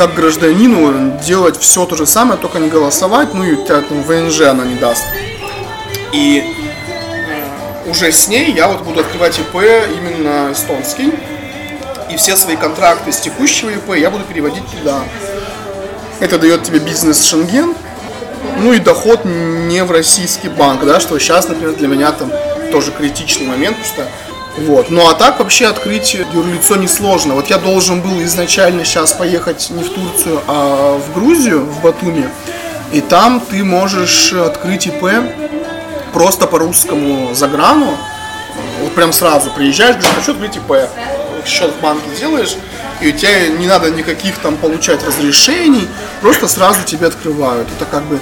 как гражданину делать все то же самое, только не голосовать, ну и у тебя там ВНЖ она не даст. И э, уже с ней я вот буду открывать ИП именно эстонский. И все свои контракты с текущего ИП я буду переводить туда. Это дает тебе бизнес Шенген, ну и доход не в российский банк, да, что сейчас, например, для меня там тоже критичный момент, потому что вот. Ну а так вообще открыть юрлицо несложно. Вот я должен был изначально сейчас поехать не в Турцию, а в Грузию, в Батуми. И там ты можешь открыть ИП просто по русскому заграну. Вот прям сразу приезжаешь, говоришь, хочу открыть ИП. Счет в банке делаешь, и у тебя не надо никаких там получать разрешений, просто сразу тебе открывают. Это как бы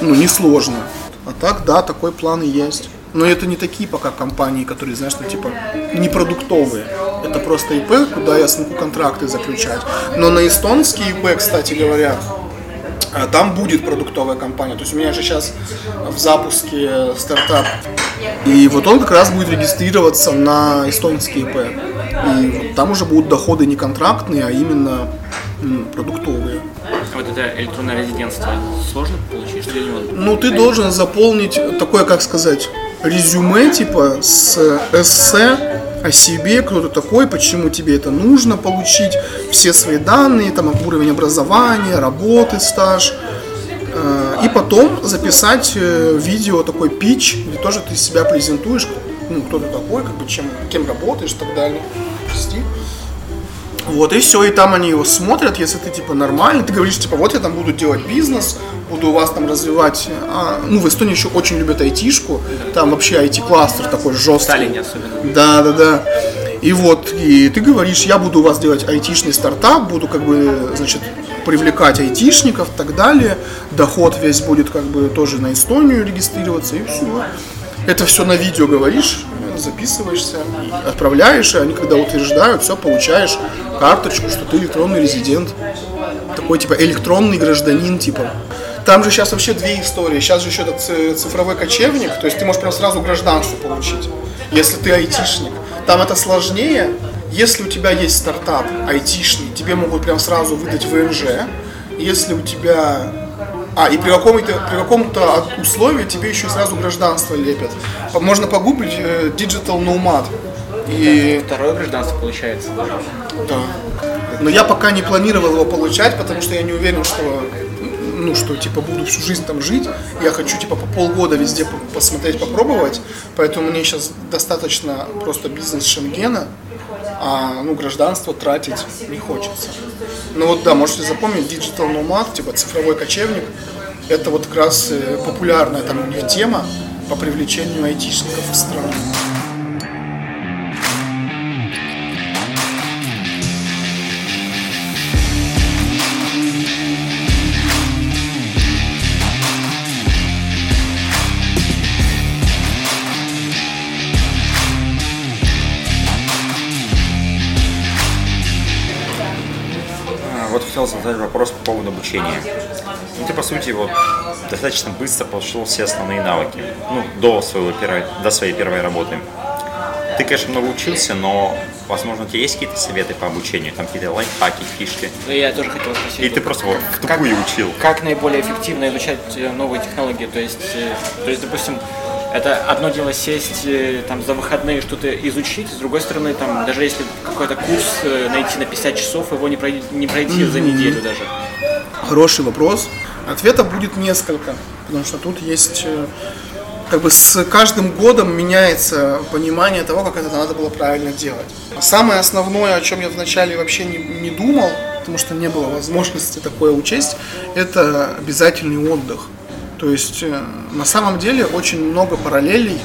ну, несложно. А так, да, такой план и есть. Но это не такие пока компании, которые, знаешь, ну типа не продуктовые. Это просто ИП, куда я смогу контракты заключать. Но на эстонский ИП, кстати говоря, а Там будет продуктовая компания. То есть у меня же сейчас в запуске стартап. И вот он как раз будет регистрироваться на эстонский ИП. И вот там уже будут доходы не контрактные, а именно продуктовые. Вот это электронное резидентство сложно получить, что? Ну, ты должен заполнить такое, как сказать, резюме, типа, с эссе о себе, кто ты такой, почему тебе это нужно получить, все свои данные, там, уровень образования, работы, стаж. Э, И потом записать э, видео, такой пич, где тоже ты себя презентуешь, ну, кто ты такой, как бы, чем, кем работаешь и так далее. Прости. Вот, и все, и там они его смотрят, если ты, типа, нормальный, ты говоришь, типа, вот я там буду делать бизнес, буду у вас там развивать, а, ну, в Эстонии еще очень любят айтишку, там вообще IT-кластер такой В жесткий. Сталине особенно. Да, да, да. И вот, и ты говоришь, я буду у вас делать айтишный стартап, буду как бы, значит, привлекать айтишников и так далее. Доход весь будет как бы тоже на Эстонию регистрироваться, и все. Это все на видео говоришь, записываешься, отправляешь, и они когда утверждают, все, получаешь карточку, что ты электронный резидент. Такой типа электронный гражданин, типа. Там же сейчас вообще две истории. Сейчас же еще этот ц- цифровой кочевник, то есть ты можешь прям сразу гражданство получить, если ты айтишник. Там это сложнее. Если у тебя есть стартап айтишный, тебе могут прям сразу выдать ВНЖ. Если у тебя... А, и при каком-то, при каком-то условии тебе еще сразу гражданство лепят. Можно погуглить э, Digital Nomad. И Второе гражданство получается. да. Но я пока не планировал его получать, потому что я не уверен, что ну, что, типа, буду всю жизнь там жить. Я хочу, типа, по полгода везде по- посмотреть, попробовать. Поэтому мне сейчас достаточно просто бизнес Шенгена, а, ну, гражданство тратить не хочется. Ну, вот, да, можете запомнить, Digital Nomad, типа, цифровой кочевник. Это вот как раз э, популярная там у них тема по привлечению айтишников в страну. Хотел задать вопрос по поводу обучения. Ну, ты, по сути, вот достаточно быстро получил все основные навыки, ну, до, своего первой, до своей первой работы. Ты, конечно, много учился, но, возможно, у тебя есть какие-то советы по обучению, там какие-то лайфхаки, фишки, Я тоже хотел спросить. и ты просто вот в как- тупую учил. Как наиболее эффективно изучать э, новые технологии? То есть, э, то есть, допустим, это одно дело сесть э, там за выходные что-то изучить, с другой стороны, там, даже если какой-то курс э, найти на 50 часов, его не пройти, не пройти за неделю даже. Хороший вопрос. Ответов будет несколько, потому что тут есть э, как бы с каждым годом меняется понимание того, как это надо было правильно делать. Самое основное, о чем я вначале вообще не, не думал, потому что не было возможности такое учесть, это обязательный отдых. То есть э, на самом деле очень много параллелей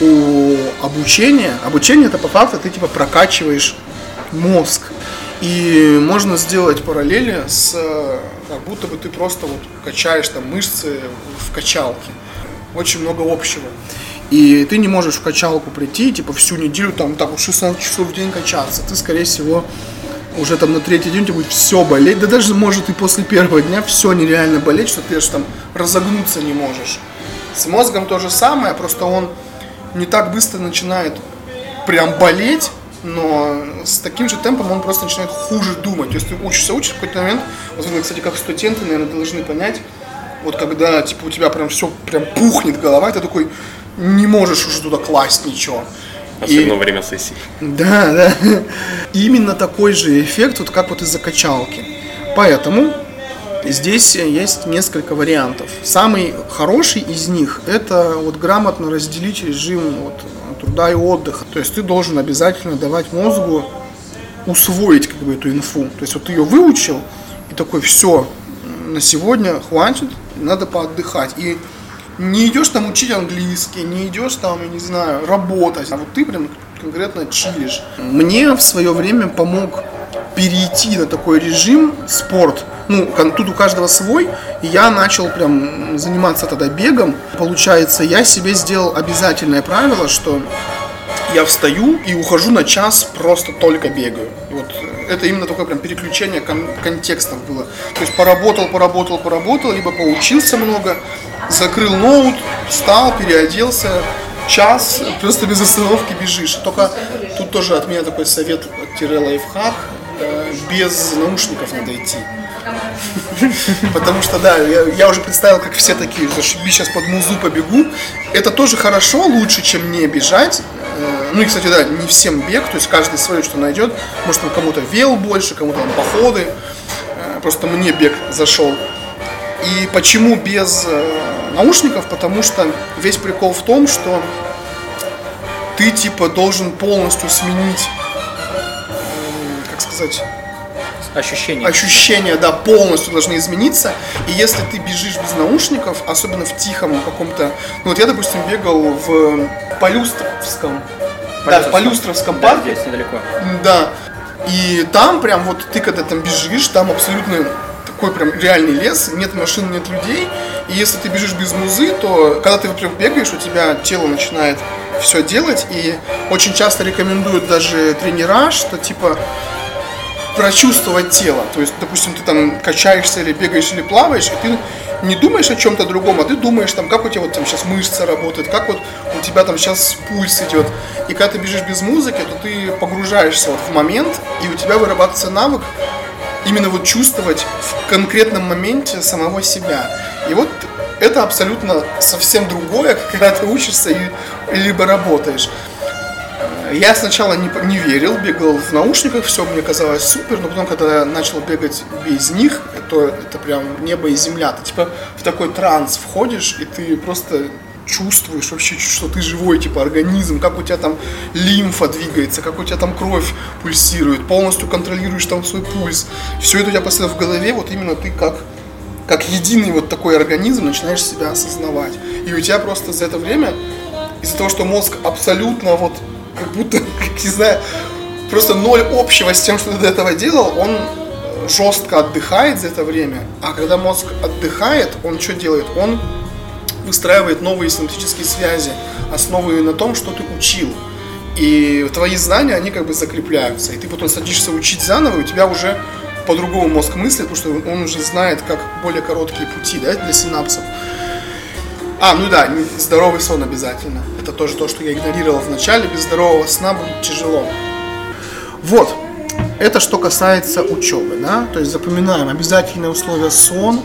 у обучения. Обучение это по факту ты типа прокачиваешь мозг. И можно сделать параллели с э, как будто бы ты просто вот качаешь там мышцы в качалке. Очень много общего. И ты не можешь в качалку прийти, типа всю неделю там так вот 16 часов в день качаться. Ты, скорее всего, уже там на третий день у тебя будет все болеть. Да даже может и после первого дня все нереально болеть, что ты аж там разогнуться не можешь. С мозгом то же самое, просто он не так быстро начинает прям болеть, но с таким же темпом он просто начинает хуже думать. То есть ты учишься, учишься, в какой-то момент, вот вы, кстати, как студенты, наверное, должны понять, вот когда типа у тебя прям все прям пухнет голова, и ты такой не можешь уже туда класть ничего. Особенно во время сессии. Да, да. Именно такой же эффект, вот как вот из-за качалки. Поэтому здесь есть несколько вариантов. Самый хороший из них – это вот грамотно разделить режим вот, труда и отдыха. То есть ты должен обязательно давать мозгу усвоить как бы эту инфу. То есть вот ты ее выучил и такой, все, на сегодня хватит, надо поотдыхать. И не идешь там учить английский, не идешь там, я не знаю, работать, а вот ты прям конкретно чилишь. Мне в свое время помог перейти на такой режим спорт. Ну, тут у каждого свой, и я начал прям заниматься тогда бегом. Получается, я себе сделал обязательное правило, что я встаю и ухожу на час, просто только бегаю. Вот это именно такое прям переключение кон- контекстов было. То есть поработал, поработал, поработал, либо поучился много, закрыл ноут, встал, переоделся, час, просто без остановки бежишь. Только тут тоже от меня такой совет, тире лайфхак, э, без наушников надо идти. *laughs* Потому что, да, я, я уже представил, как все такие, зашибись, сейчас под музу побегу. Это тоже хорошо, лучше, чем не бежать. Э, Ну и, кстати, да, не всем бег, то есть каждый свое что найдет. Может, там кому-то вел больше, кому-то там походы. Э, Просто мне бег зашел. И почему без э, наушников? Потому что весь прикол в том, что ты типа должен полностью сменить, как сказать, Ощущение. ощущения, да, полностью должны измениться. И если ты бежишь без наушников, особенно в тихом каком-то... Ну вот я, допустим, бегал в Полюстровском, да, в Полюстровском Да, парке. здесь недалеко. Да. И там прям вот ты когда там бежишь, там абсолютно такой прям реальный лес, нет машин, нет людей. И если ты бежишь без музы, то когда ты, во-первых, бегаешь, у тебя тело начинает все делать. И очень часто рекомендуют даже тренера, что типа прочувствовать тело. То есть, допустим, ты там качаешься или бегаешь или плаваешь, и ты не думаешь о чем-то другом, а ты думаешь, там, как у тебя вот там сейчас мышцы работают, как вот у тебя там сейчас пульс идет. И когда ты бежишь без музыки, то ты погружаешься вот в момент, и у тебя вырабатывается навык именно вот чувствовать в конкретном моменте самого себя. И вот это абсолютно совсем другое, *laughs* когда ты учишься и либо работаешь. Я сначала не, не верил, бегал в наушниках, все мне казалось супер, но потом, когда я начал бегать без них, то это прям небо и земля. Ты типа в такой транс входишь, и ты просто чувствуешь вообще, что ты живой, типа организм, как у тебя там лимфа двигается, как у тебя там кровь пульсирует, полностью контролируешь там свой пульс. Все это у тебя постоянно в голове, вот именно ты как как единый вот такой организм начинаешь себя осознавать. И у тебя просто за это время, из-за того, что мозг абсолютно вот как будто, *laughs* как не знаю, просто ноль общего с тем, что ты до этого делал, он жестко отдыхает за это время. А когда мозг отдыхает, он что делает? Он выстраивает новые синаптические связи, основанные на том, что ты учил. И твои знания, они как бы закрепляются. И ты потом садишься учить заново, и у тебя уже по-другому мозг мыслит, потому что он уже знает, как более короткие пути, да, для синапсов. А, ну да, здоровый сон обязательно. Это тоже то, что я игнорировал в начале. Без здорового сна будет тяжело. Вот. Это что касается учебы, да? То есть запоминаем обязательное условие сон.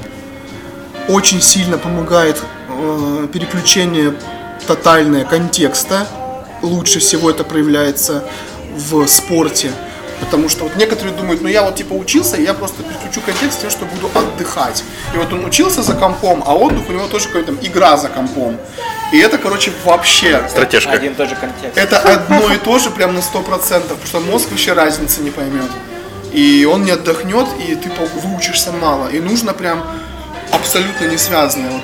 Очень сильно помогает э, переключение тотальное контекста. Лучше всего это проявляется в спорте. Потому что вот некоторые думают, ну я вот типа учился, и я просто переключу контекст тем, что буду отдыхать. И вот он учился за компом, а отдых у него тоже какая-то там игра за компом. И это, короче, вообще Стратежка. Один и тот же контекст. это одно и то же прям на 100%, потому что мозг вообще разницы не поймет. И он не отдохнет, и ты выучишься мало. И нужно прям абсолютно не связанное. Вот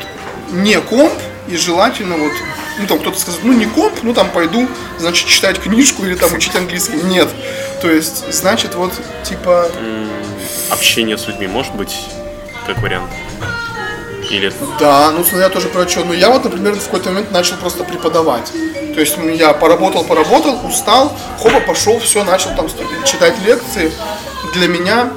не комп, и желательно вот, ну там кто-то скажет, ну не комп, ну там пойду, значит, читать книжку или там учить английский. Нет. То есть, значит, вот типа Общение с людьми может быть как вариант? Или Да, ну смотря тоже про что. Ну я вот, например, в какой-то момент начал просто преподавать. То есть я поработал, поработал, устал, хоба, пошел, все, начал там читать лекции. Для меня,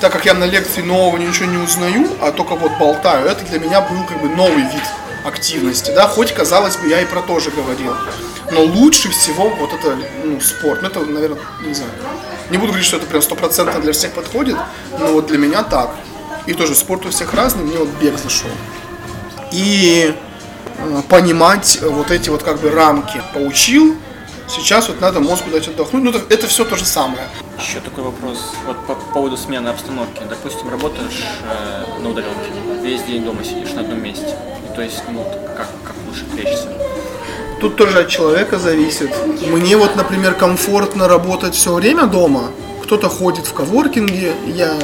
так как я на лекции нового ничего не узнаю, а только вот болтаю, это для меня был как бы новый вид активности, да, хоть, казалось бы, я и про то же говорил. Но лучше всего вот это, ну, спорт. Ну, это, наверное, не знаю. Не буду говорить, что это прям стопроцентно для всех подходит, но вот для меня так. И тоже спорт у всех разный, мне вот бег зашел и э, понимать вот эти вот как бы рамки. Поучил, сейчас вот надо мозгу дать отдохнуть. Ну, это, это все то же самое. Еще такой вопрос вот по поводу смены обстановки. Допустим, работаешь э, на удаленке, весь день дома сидишь на одном месте. И то есть, ну, как, как лучше лечься? Тут тоже от человека зависит. Мне вот, например, комфортно работать все время дома. Кто-то ходит в коворкинге, я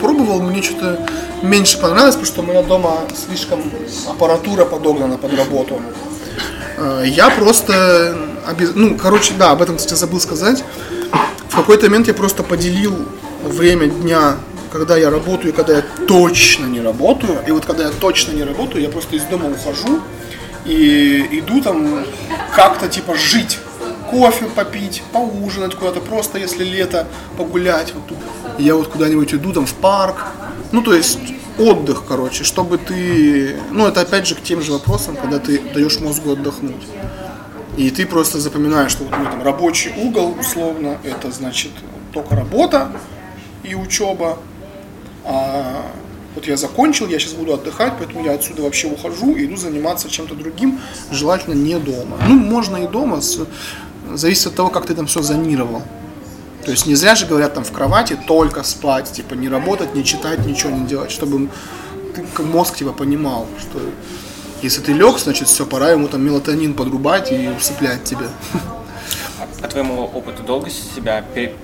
пробовал, мне что-то меньше понравилось, потому что у меня дома слишком аппаратура подогнана под работу. Э, Я просто, обез- ну, короче, да, об этом, кстати, забыл сказать. В какой-то момент я просто поделил время дня, когда я работаю и когда я точно не работаю. И вот когда я точно не работаю, я просто из дома ухожу и иду там как-то типа жить. Кофе попить, поужинать куда-то, просто если лето, погулять. Вот тут. Я вот куда-нибудь иду там в парк. Ну, то есть отдых, короче, чтобы ты... Ну, это опять же к тем же вопросам, когда ты даешь мозгу отдохнуть. И ты просто запоминаешь, что вот, ну, там, рабочий угол, условно, это значит только работа и учеба. А вот я закончил, я сейчас буду отдыхать, поэтому я отсюда вообще ухожу и иду заниматься чем-то другим, желательно не дома. Ну, можно и дома, с- зависит от того, как ты там все зонировал. То есть не зря же говорят там в кровати только спать, типа не работать, не читать, ничего не делать, чтобы ты, мозг типа понимал, что если ты лег, значит все, пора ему там мелатонин подрубать и усыплять тебя. По твоему опыту долго себя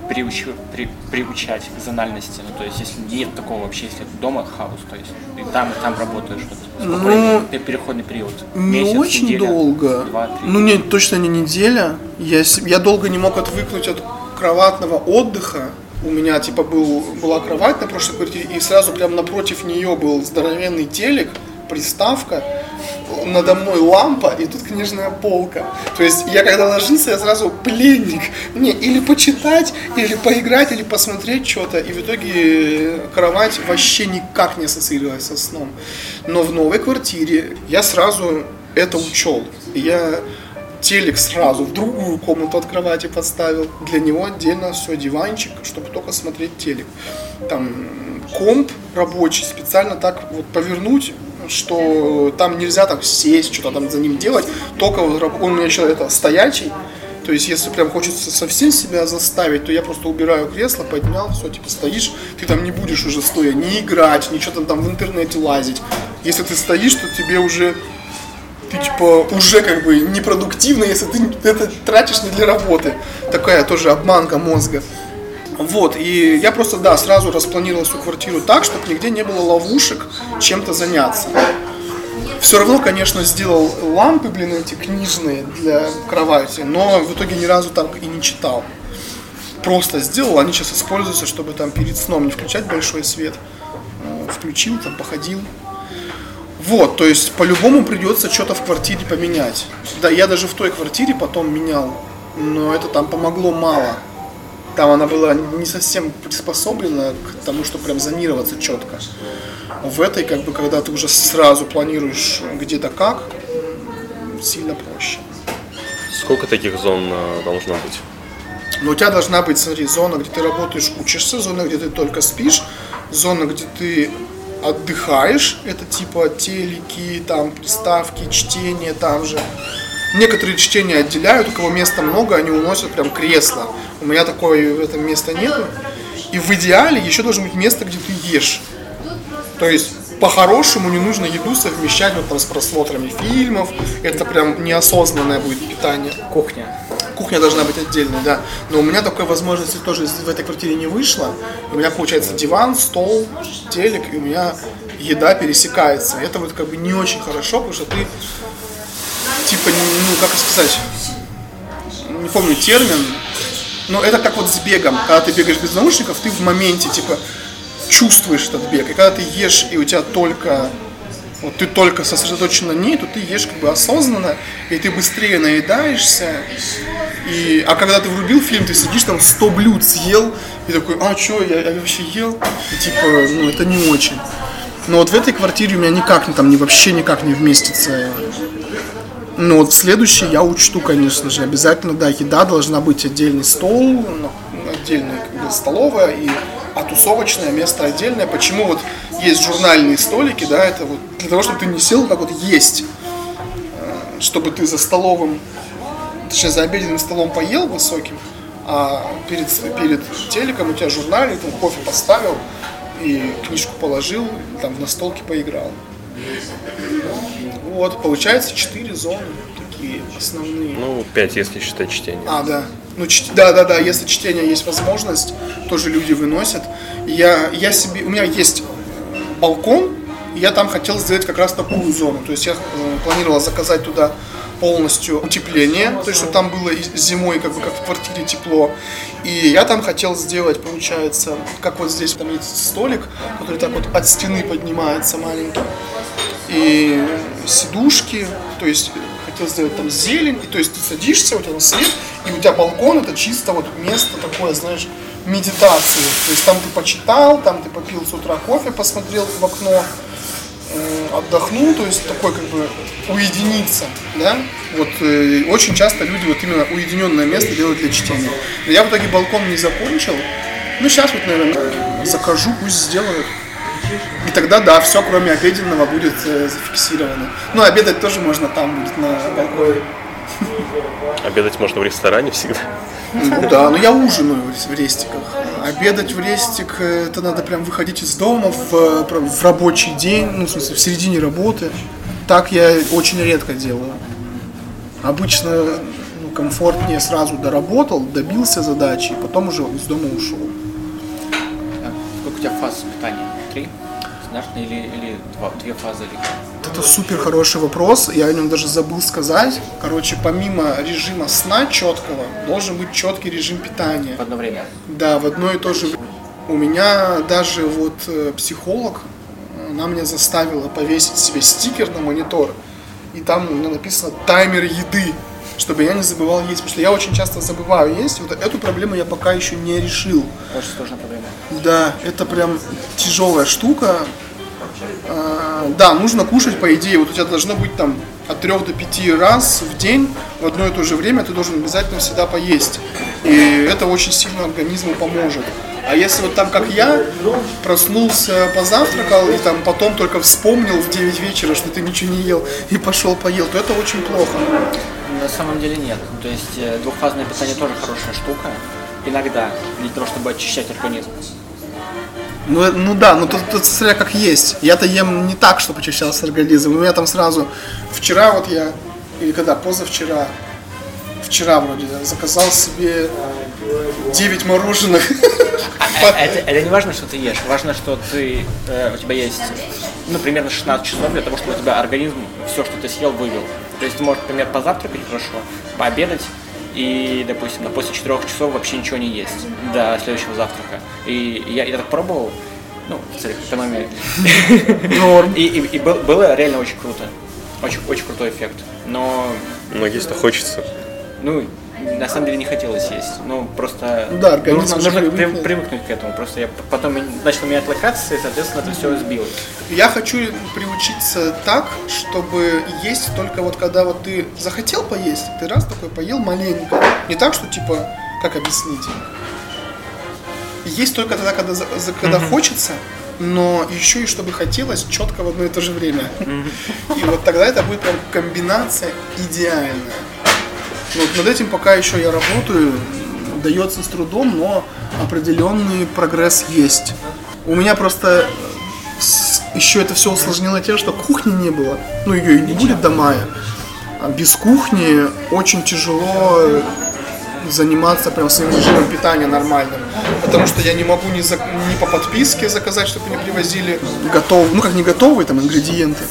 приучу- при- приучать к зональности? Ну, то есть, если нет такого вообще, если дома хаос, то есть ты там и там работаешь, вот, Ну, переходный период? Не Месяц, очень неделя, долго. Два, три? Ну нет, точно не неделя. Я, я долго не мог отвыкнуть от кроватного отдыха. У меня типа был, была кровать на прошлой квартире, и сразу прям напротив нее был здоровенный телек, приставка, надо мной лампа, и тут книжная полка. То есть я когда ложился, я сразу пленник. Мне или почитать, или поиграть, или посмотреть что-то. И в итоге кровать вообще никак не ассоциировалась со сном. Но в новой квартире я сразу это учел. Я телек сразу в другую комнату от кровати подставил. Для него отдельно все, диванчик, чтобы только смотреть телек. Там комп рабочий специально так вот повернуть, что там нельзя так сесть, что-то там за ним делать. Только он у меня еще это стоячий. То есть, если прям хочется совсем себя заставить, то я просто убираю кресло, поднял, все, типа стоишь, ты там не будешь уже стоя не играть, ничего там, там в интернете лазить. Если ты стоишь, то тебе уже ты типа уже как бы непродуктивно, если ты это тратишь не для работы. Такая тоже обманка мозга. Вот, и я просто, да, сразу распланировал свою квартиру так, чтобы нигде не было ловушек чем-то заняться. Все равно, конечно, сделал лампы, блин, эти книжные для кровати, но в итоге ни разу так и не читал. Просто сделал, они сейчас используются, чтобы там перед сном не включать большой свет. Э, Включил, там походил, вот, то есть по-любому придется что-то в квартире поменять. Да, я даже в той квартире потом менял, но это там помогло мало. Там она была не совсем приспособлена к тому, чтобы прям зонироваться четко. В этой, как бы, когда ты уже сразу планируешь где-то как, сильно проще. Сколько таких зон э, должно быть? Но у тебя должна быть, смотри, зона, где ты работаешь, учишься, зона, где ты только спишь, зона, где ты отдыхаешь, это типа телеки, там, приставки, чтение там же. Некоторые чтения отделяют, у кого места много, они уносят прям кресло. У меня такое в этом места нету. И в идеале еще должно быть место, где ты ешь. То есть по-хорошему не нужно еду совмещать вот там с просмотрами фильмов. Это прям неосознанное будет питание. Кухня. Кухня должна быть отдельной, да. Но у меня такой возможности тоже в этой квартире не вышло. У меня получается диван, стол, телек, и у меня еда пересекается. Это вот как бы не очень хорошо, потому что ты ну как сказать, не помню термин, но это как вот с бегом. Когда ты бегаешь без наушников, ты в моменте типа чувствуешь этот бег. И когда ты ешь, и у тебя только вот ты только сосредоточен на ней, то ты ешь как бы осознанно, и ты быстрее наедаешься. И, а когда ты врубил фильм, ты сидишь там 100 блюд съел, и такой, а что, я, я вообще ел? И, типа, ну это не очень. Но вот в этой квартире у меня никак, не- там не, вообще никак не вместится. Ну вот в следующей я учту, конечно же, обязательно, да, еда должна быть отдельный стол, ну, отдельная как бы, столовая и а тусовочное место отдельное. Почему вот есть журнальные столики, да, это вот для того, чтобы ты не сел так вот есть, Э, чтобы ты за столовым, точнее за обеденным столом поел высоким, а перед, перед телеком у тебя журнальный, там кофе поставил и книжку положил, там на столке поиграл. Вот, получается четыре зоны такие основные. Ну, 5, если считать чтение. А, да. Ну, чт- да, да, да, если чтение есть возможность, тоже люди выносят. Я, я себе, у меня есть балкон, и я там хотел сделать как раз такую зону. То есть я э, планировал заказать туда полностью утепление, то есть чтобы там было и зимой как бы как в квартире тепло. И я там хотел сделать, получается, как вот здесь там есть столик, который так вот от стены поднимается маленький и сидушки, то есть хотел сделать там зелень, и то есть ты садишься, у тебя свет, и у тебя балкон это чисто вот место такое, знаешь, медитации. То есть там ты почитал, там ты попил с утра кофе, посмотрел в окно, э, отдохнул, то есть такой как бы уединиться, да. Вот э, очень часто люди вот именно уединенное место делают для чтения. Но я в итоге балкон не закончил. Ну сейчас вот, наверное, закажу, пусть сделают. И тогда, да, все, кроме обеденного, будет э, зафиксировано. Ну, обедать тоже можно там будет на балконе. *laughs* Обедать можно в ресторане всегда. Ну да, но я ужинаю в рестиках. Обедать в рестик, э, это надо прям выходить из дома в, э, в рабочий день, ну, в смысле, в середине работы. Так я очень редко делаю. Обычно ну, комфортнее сразу доработал, добился задачи, и потом уже из дома ушел. А Сколько у тебя фаз питания? Три? Стандартные или, или два, две фазы? Или... Это супер хороший вопрос, я о нем даже забыл сказать. Короче, помимо режима сна четкого, должен быть четкий режим питания. В одно время. Да, в одно и то же время. У меня даже вот э, психолог, она меня заставила повесить себе стикер на монитор, и там у меня написано таймер еды, чтобы я не забывал есть, потому что я очень часто забываю есть. Вот эту проблему я пока еще не решил. Очень сложная проблема. Да, это прям тяжелая штука. А, Да, нужно кушать, по идее, вот у тебя должно быть там от 3 до 5 раз в день в одно и то же время ты должен обязательно всегда поесть. И это очень сильно организму поможет. А если вот там, как я, проснулся, позавтракал, и там потом только вспомнил в 9 вечера, что ты ничего не ел, и пошел поел, то это очень плохо. На самом деле нет. То есть э, двухфазное питание тоже хорошая штука. Иногда, для того, чтобы очищать организм. Ну, э, ну да, ну тут, тут смотря как есть. Я-то ем не так, чтобы очищался организм. У меня там сразу вчера вот я, или когда, позавчера, вчера вроде да, заказал себе 9 мороженых. А, Это, это не важно, что ты ешь, важно, что ты, э, у тебя есть ну, примерно 16 часов для того, чтобы у тебя организм все, что ты съел, вывел. То есть ты можешь, например, позавтракать хорошо, пообедать и, допустим, на после 4 часов вообще ничего не есть до следующего завтрака. И я, я так пробовал, ну, в целях экономии. Норм. *laughs* И, и- и был- было реально очень круто. Очень, очень крутой эффект. Но Но есть-то хочется. ну, на самом деле не хотелось есть. Ну, просто Да, организм нужно, нужно при- привыкнет. привыкнуть к этому. Просто я потом начал менять локации, соответственно, это все сбилось. Я хочу приучиться так, чтобы есть только вот когда вот ты захотел поесть, ты раз такой поел маленько. Не так, что типа, как объяснить? Есть только тогда, когда, когда хочется, но еще и чтобы хотелось четко в одно и то же время. И вот тогда это будет прям комбинация идеальная. Вот над этим пока еще я работаю, дается с трудом, но определенный прогресс есть. У меня просто еще это все усложнило тем, что кухни не было. Ну, ее и не будет до мая. А без кухни очень тяжело э, заниматься прям своим режимом питания нормальным. Потому что я не могу ни, за- ни по подписке заказать, чтобы мне привозили готов, ну как не готовые там ингредиенты.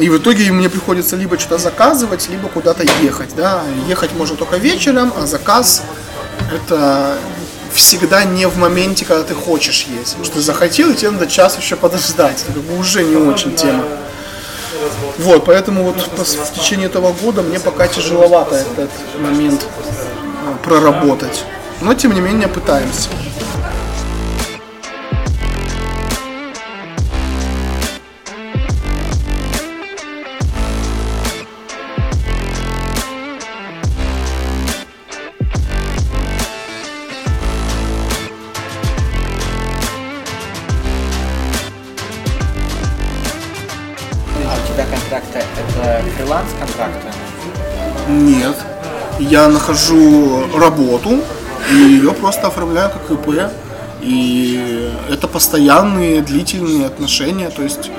И в итоге мне приходится либо что-то заказывать, либо куда-то ехать. Да? Ехать можно только вечером, а заказ это всегда не в моменте, когда ты хочешь есть. Потому что ты захотел, и тебе надо час еще подождать. Это как бы уже не очень тема. Вот, поэтому вот в течение этого года мне пока тяжеловато этот момент э, проработать. Но тем не менее пытаемся. Я нахожу работу и ее просто оформляю как ИП. И это постоянные длительные отношения, то есть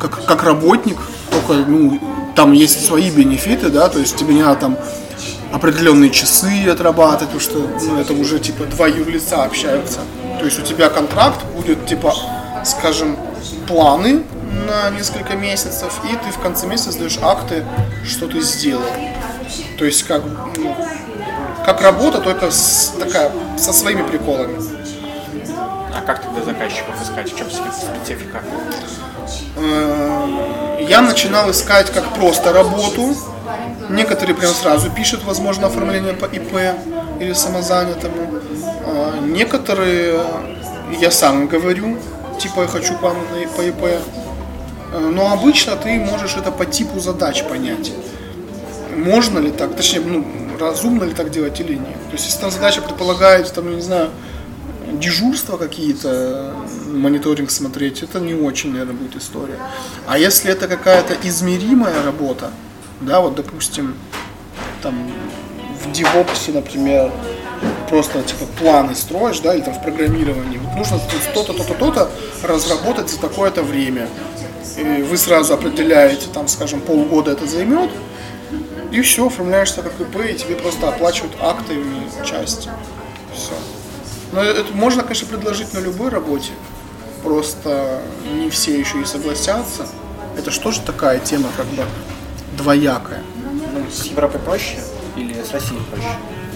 как, как работник, только ну, там есть свои бенефиты, да, то есть тебе не надо там определенные часы отрабатывать, потому что ну, это уже типа два юрлица общаются. То есть у тебя контракт будет типа, скажем, планы на несколько месяцев, и ты в конце месяца сдаешь акты, что ты сделал. То есть как, ну, как работа, только с, такая, со своими приколами. А как тогда заказчиков искать? В чем специфика? Э, Я начинал искать как просто работу. Некоторые прям сразу пишут, возможно, оформление по ИП или самозанятому. А Некоторые я сам говорю, типа я хочу к вам на- по ИП. Э, Но обычно ты можешь это по типу задач понять. Можно ли так, точнее, ну, разумно ли так делать или нет. То есть, если там задача предполагает, там, я не знаю, дежурства какие-то, мониторинг смотреть, это не очень, наверное, будет история. А если это какая-то измеримая работа, да, вот, допустим, там, в DevOps, например, просто, типа, планы строишь, да, или там в программировании, вот нужно то-то, то-то, то-то разработать за такое-то время. И вы сразу определяете, там, скажем, полгода это займет, и все, оформляешься как ИП, и тебе просто оплачивают актами часть. Все. Но это можно, конечно, предложить на любой работе. Просто не все еще и согласятся. Это что же такая тема, как бы двоякая. Ну, с Европой проще или с Россией проще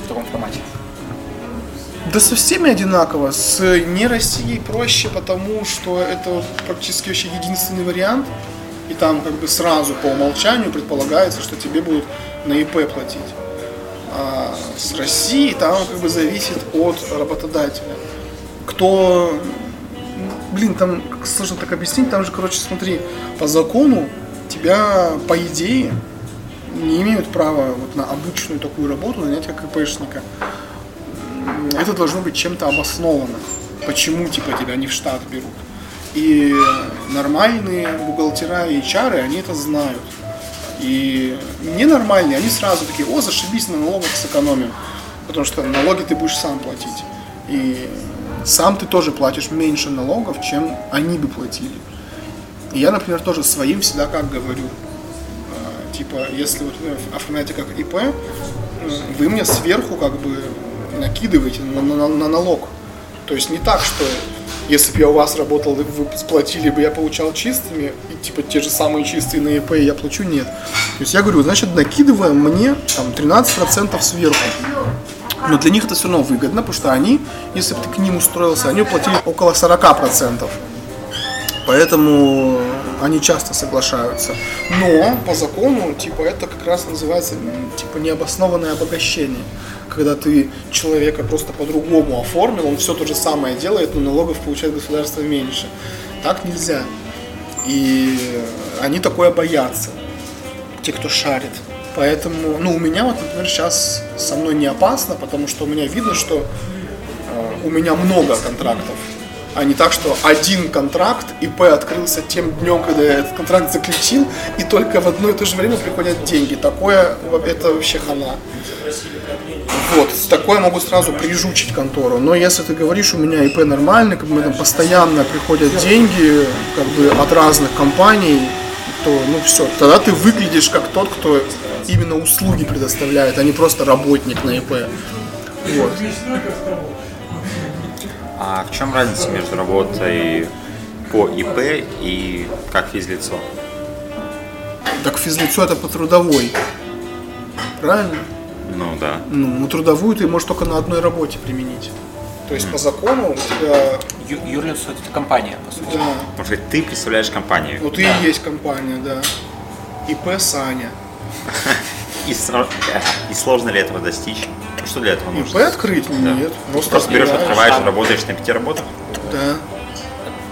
в таком формате? Да со всеми одинаково. С не Россией проще, потому что это практически вообще единственный вариант. И там как бы сразу по умолчанию предполагается, что тебе будут на ИП платить. А с Россией там как бы зависит от работодателя. Кто... Блин, там сложно так объяснить, там же, короче, смотри, по закону тебя, по идее, не имеют права вот на обычную такую работу нанять как ИПшника это должно быть чем-то обосновано. Почему типа тебя не в штат берут. И нормальные бухгалтера и HR, они это знают. И ненормальные, они сразу такие, о, зашибись, на налогах сэкономим. Потому что налоги ты будешь сам платить. И сам ты тоже платишь меньше налогов, чем они бы платили. И я, например, тоже своим всегда как говорю. А, Типа, если вот вы оформляете как ИП, вы мне сверху как бы накидываете на, на- на налог. То есть не так, что если бы я у вас работал, вы сплатили бы, я получал чистыми, и типа те же самые чистые на ИП я плачу, нет. То есть я говорю, значит, накидываем мне там 13% сверху. Но для них это все равно выгодно, потому что они, если бы ты к ним устроился, они платили около 40%. Поэтому они часто соглашаются. Но по закону, типа, это как раз называется, типа, необоснованное обогащение. Когда ты человека просто по-другому оформил, он все то же самое делает, но налогов получает государство меньше. Так нельзя. И они такое боятся, те, кто шарит. Поэтому, ну, у меня вот, например, сейчас со мной не опасно, потому что у меня видно, что э, у меня много контрактов. А не так, что один контракт ИП открылся тем днем, когда я этот контракт заключил, и только в одно и то же время приходят деньги. Такое, это вообще хана. Вот, такое могу сразу прижучить контору. Но если ты говоришь, у меня ИП нормальный, как бы там постоянно приходят деньги как бы от разных компаний, то ну все, тогда ты выглядишь как тот, кто именно услуги предоставляет, а не просто работник на ИП. Вот. А в чем разница между работой по ИП и как физлицо? Так физлицо это по трудовой. Правильно? Ну да. Ну, трудовую ты можешь только на одной работе применить. То есть по закону у тебя, Ю- юрлицо это компания, по сути. да, Можно сказать, ты представляешь компанию. ну ты и есть компания, да. ИП Саня. *laughs* И, сложно ли этого достичь? Ну, Что для этого ИП нужно? открыть? Да. Нет. Просто, Просто берешь, открываешь. работаешь на пяти работах? Да.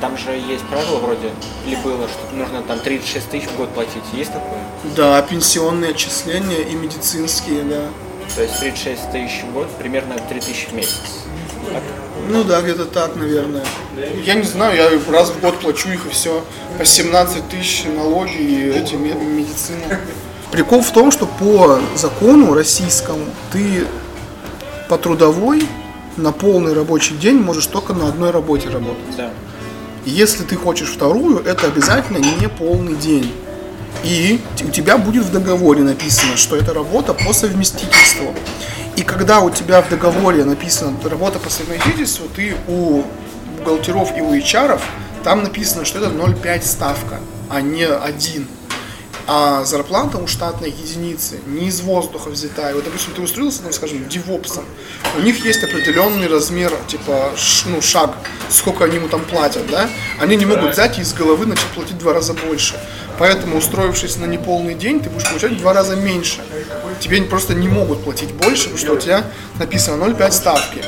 Там же есть правило вроде, или было, что нужно там 36 тысяч в год платить. Есть такое? Да, пенсионные отчисления и медицинские, да. То есть 36 тысяч в год, примерно 3 тысячи в месяц. Так? Ну да, где-то так, наверное. Я не знаю, я раз в год плачу их и все. По 17 тысяч налоги и эти ме- медицина. Прикол в том, что по закону российскому ты по трудовой на полный рабочий день можешь только на одной работе работать. Да. Если ты хочешь вторую, это обязательно не полный день. И у тебя будет в договоре написано, что это работа по совместительству. И когда у тебя в договоре написано работа по совместительству, ты у бухгалтеров и у HR там написано, что это 0,5 ставка, а не 1. А зарплата у штатной единицы не из воздуха взята. И вот, допустим, ты устроился, там, скажем, девопсом, у них есть определенный размер, типа, ну, шаг, сколько они ему там платят, да? Они не могут взять и из головы начать платить в два раза больше. Поэтому, устроившись на неполный день, ты будешь получать в два раза меньше. Тебе просто не могут платить больше, потому что у тебя написано 0,5 ставки.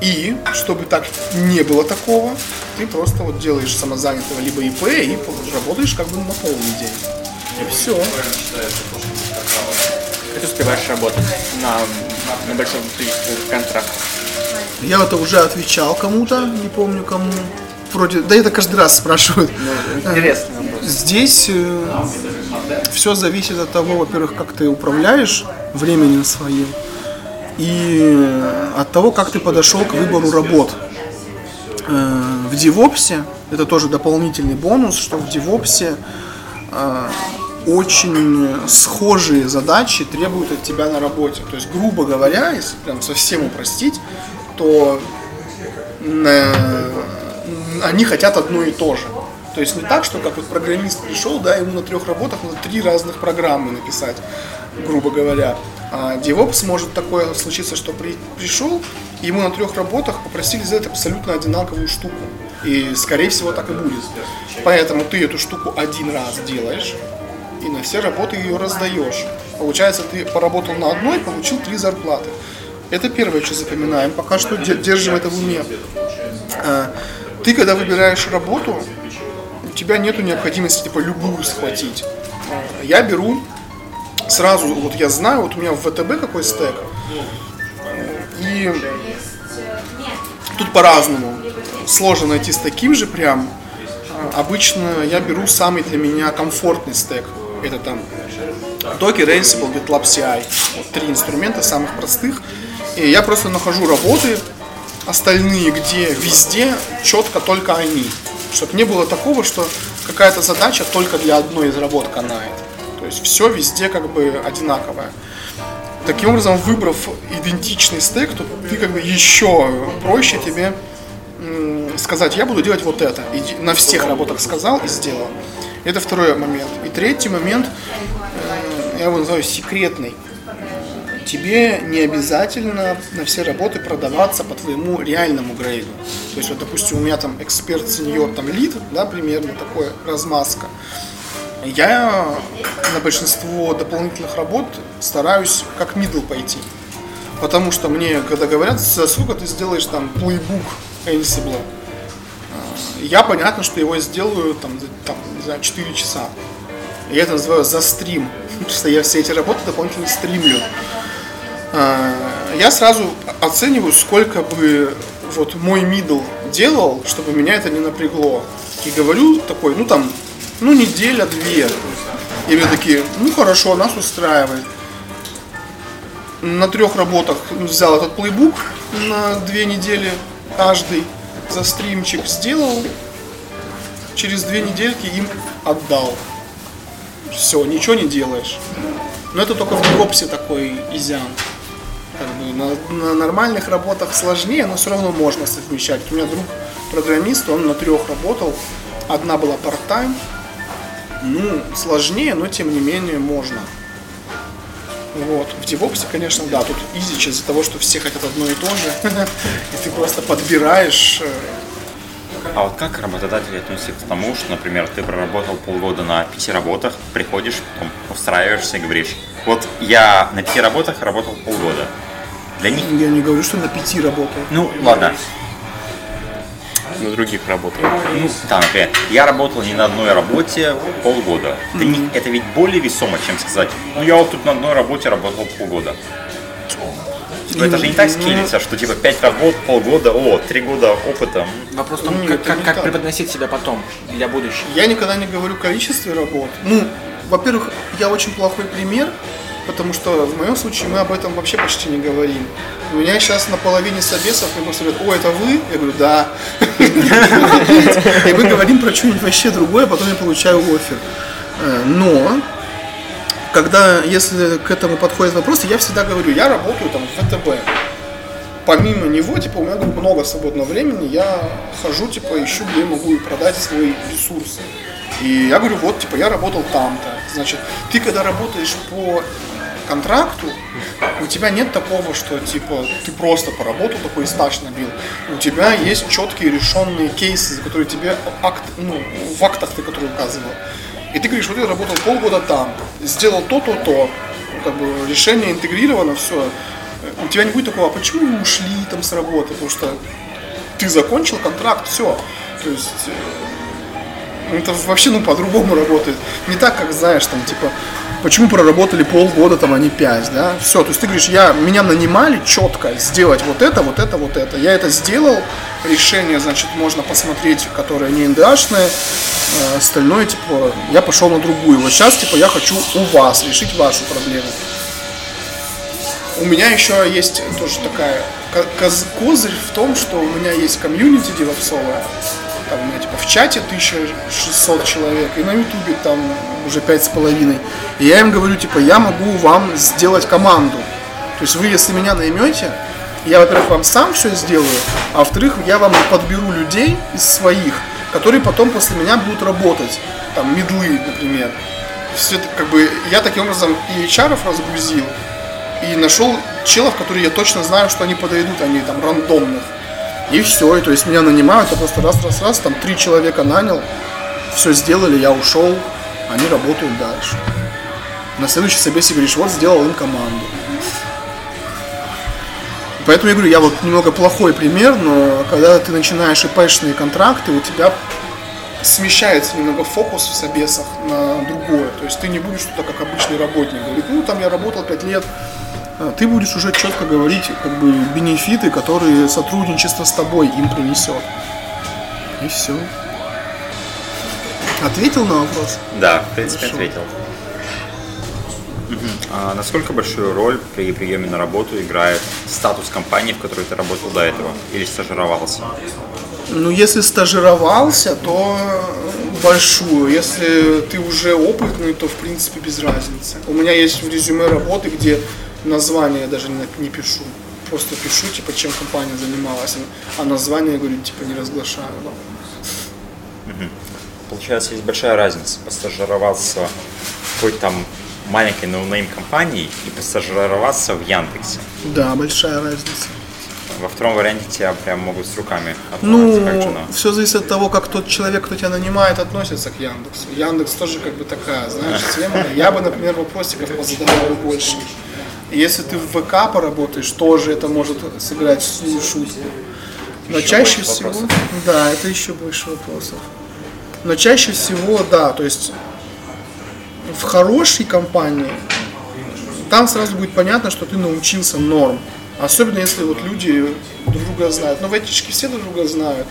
И, чтобы так не было такого, ты просто вот делаешь самозанятого либо ИП и работаешь как бы на полный день. И все. Ты успеваешь работать на, на большом количестве контрактов? Я это уже отвечал кому-то, не помню кому. Вроде, да это каждый раз спрашивают. Интересный вопрос. Здесь все зависит от того, во-первых, как ты управляешь временем своим, и от того, как ты подошел к выбору работ. Э, В DevOps, это тоже дополнительный бонус, что в DevOps э, очень схожие задачи требуют от тебя на работе. То есть, грубо говоря, если прям совсем упростить, то э, они хотят одно и то же. То есть не так, что как вот программист пришел, да, ему на трех работах надо три разных программы написать, грубо говоря. А DevOps может такое случиться, что при, пришел, ему на трех работах попросили сделать абсолютно одинаковую штуку. И, скорее всего, так и будет. Поэтому ты эту штуку один раз делаешь, и на все работы ее раздаешь. Получается, ты поработал на одной, получил три зарплаты. Это первое, что запоминаем. Пока что де- держим это в уме. А, Ты, когда выбираешь работу, у тебя нету необходимости типа любую схватить. А, Я беру сразу, вот я знаю, вот у меня в ВТБ какой стек, и тут по-разному. Сложно найти с таким же прям. А, Обычно я беру самый для меня комфортный стек. Это там Docker, Ansible, GitLab CI. Вот три инструмента самых простых. И я просто нахожу работы, остальные, где везде четко только они. Чтобы не было такого, что какая-то задача только для одной из работ канает. То есть все везде как бы одинаковое. Таким образом, выбрав идентичный стек, то ты как бы еще проще тебе сказать, я буду делать вот это. И на всех работах сказал и сделал. Это второй момент. И третий момент, э, я его называю секретный. тебе не обязательно на все работы продаваться по твоему реальному грейду. То есть, вот, допустим, у меня там эксперт сеньор, там лид, да, примерно такое размазка. Я на большинство дополнительных работ стараюсь как мидл пойти. Потому что мне, когда говорят, сколько ты сделаешь там playbook Ansible, э, я понятно, что его сделаю там, там не знаю, 4 часа. Я это называю за стрим, *laughs* что я все эти работы дополнительно стримлю. Э, Я сразу оцениваю, сколько бы вот мой мидл делал, чтобы меня это не напрягло. И говорю такой, ну там, ну неделя-две. И вы такие, ну хорошо, нас устраивает. На трех работах взял этот плейбук на две недели каждый за стримчик сделал. Через две недельки им отдал. Все, ничего не делаешь. Но это только в дропсе такой изян. Как бы на, на нормальных работах сложнее, но все равно можно совмещать. У меня друг программист, он на трех работал. Одна была part-time. Ну, сложнее, но тем не менее можно. Вот. В DevOps, конечно, да, тут изич из-за того, что все хотят одно и то же. *laughs* И ты просто подбираешь. А вот как работодатели относятся к тому, что, например, ты проработал полгода на пяти работах, приходишь, потом устраиваешься и говоришь, вот я на пяти работах работал полгода. Для них, Я не говорю, что на пяти работаю. ну ладно, на других работах. ну да, например, я работал не на одной работе полгода. Для них это ведь более весомо, чем сказать, ну я вот тут на одной работе работал полгода. Типа, это же не так скилится, что типа пять работ, полгода, о, три года опыта. Вопрос в том, Нет, как, как, как преподносить себя потом для будущего. Я никогда не говорю количестве работ. Ну, во-первых, я очень плохой пример, потому что в моем случае мы об этом вообще почти не говорим. У меня сейчас на половине собесов мне просто говорят, о, это вы? Я говорю, да. *laughs* И мы говорим про что-нибудь вообще другое, а потом я получаю офер. Э, Но когда, если к этому подходит вопрос, я всегда говорю, я работаю там в ВТБ. Помимо него, типа, у меня говорю, много свободного времени, я хожу, типа, ищу, где я могу продать свой ресурс. И я говорю, вот, типа, я работал там-то. Значит, ты когда работаешь по контракту, у тебя нет такого, что, типа, ты просто поработал, такой стаж набил. У тебя есть четкие решенные кейсы, за которые тебе акт, ну, в актах ты, которые указывал. И ты говоришь, вот я работал полгода там, сделал то-то, то, как бы решение интегрировано, все. У тебя не будет такого, а почему вы ушли там с работы? Потому что ты закончил контракт, все. То есть э, это вообще ну по-другому работает. Не так, как знаешь, там, типа, почему проработали полгода, там, а не пять, да? Все, то есть ты говоришь, я, меня нанимали четко сделать вот это, вот это, вот это. Я это сделал, решение, значит, можно посмотреть, которое не НДАшное, э, остальное, типа, я пошел на другую. Вот сейчас, типа, я хочу у вас решить вашу проблему. У меня еще есть тоже такая ко- коз- козырь в том, что у меня есть комьюнити девопсовая. Там у меня типа в чате 1600 человек, и на ютубе там уже пять с половиной. И я им говорю, типа, я могу вам сделать команду. То есть вы, если меня наймете, я, во-первых, вам сам все сделаю, а во-вторых, я вам подберу людей из своих, которые потом после меня будут работать. Там, медлы, например. Все как бы, я таким образом и HR разгрузил, и нашел челов, которые я точно знаю, что они подойдут, они там рандомных. И все, и то есть меня нанимают, я просто раз-раз-раз, там три человека нанял, все сделали, я ушел, они работают дальше. На следующей собесе говоришь, вот сделал им команду. Поэтому я говорю, я вот немного плохой пример, но когда ты начинаешь ИПшные контракты, у тебя смещается немного фокус в собесах на другое. То есть ты не будешь что-то как обычный работник. Говорит, ну там я работал 5 лет, ты будешь уже четко говорить как бы бенефиты, которые сотрудничество с тобой им принесет. И все. Ответил на вопрос? Да, в принципе, Хорошо. ответил. А насколько большую роль при приеме на работу играет статус компании, в которой ты работал до этого или стажировался? Ну, если стажировался, то большую. Если ты уже опытный, то в принципе без разницы. У меня есть в резюме работы, где название я даже не, не пишу. Просто пишу, типа, чем компания занималась. А название, я говорю, типа, не разглашаю. Получается, есть большая разница постажироваться в какой-то там маленькой no-name компанией и постажироваться в Яндексе? Да, большая разница. Во втором варианте тебя прям могут с руками как Ну, жена. все зависит от того, как тот человек, кто тебя нанимает, относится к Яндексу. Яндекс тоже как бы такая, знаешь, тема. Я бы, например, вопросиков позадавал больше. Если ты в ВК поработаешь, тоже это может сыграть свою шутку. Но Еще чаще всего, вопросов. да, это еще больше вопросов. Но чаще всего, да, то есть в хорошей компании там сразу будет понятно, что ты научился норм. Особенно если вот люди друг друга знают. Ну, в этичке все друг друга знают.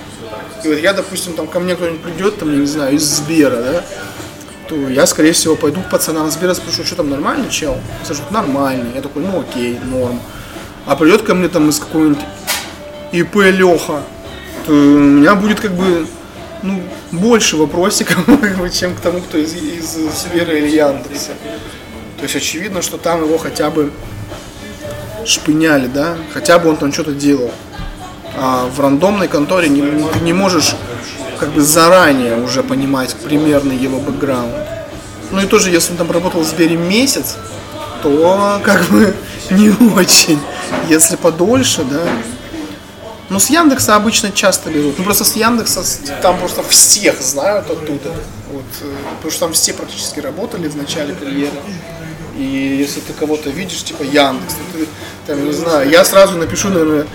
И вот я, допустим, там ко мне кто-нибудь придет, там, я не знаю, из Сбера, да, то я, скорее всего, пойду к пацанам Сбера, спрошу, что там нормальный чел? Скажут, нормальный. Я такой, ну окей, норм. А придет ко мне там из какого-нибудь ИП Леха, то у меня будет как бы ну, больше вопросиков, *laughs* чем к тому, кто из, из Сбера или Яндекса. То есть очевидно, что там его хотя бы шпыняли, да, хотя бы он там что-то делал. А в рандомной конторе не, не можешь как бы заранее уже понимать примерный его бэкграунд. Ну и тоже, если он там работал в Сбере месяц, то как бы *laughs* не очень. Если подольше, да. Ну, с Яндекса обычно часто берут. Ну, просто с Яндекса там просто всех знают оттуда. Вот, э, потому что там все практически работали в начале карьеры. И если ты кого-то видишь, типа Яндекс, ну, ты, там, не знаю, я сразу напишу, наверное,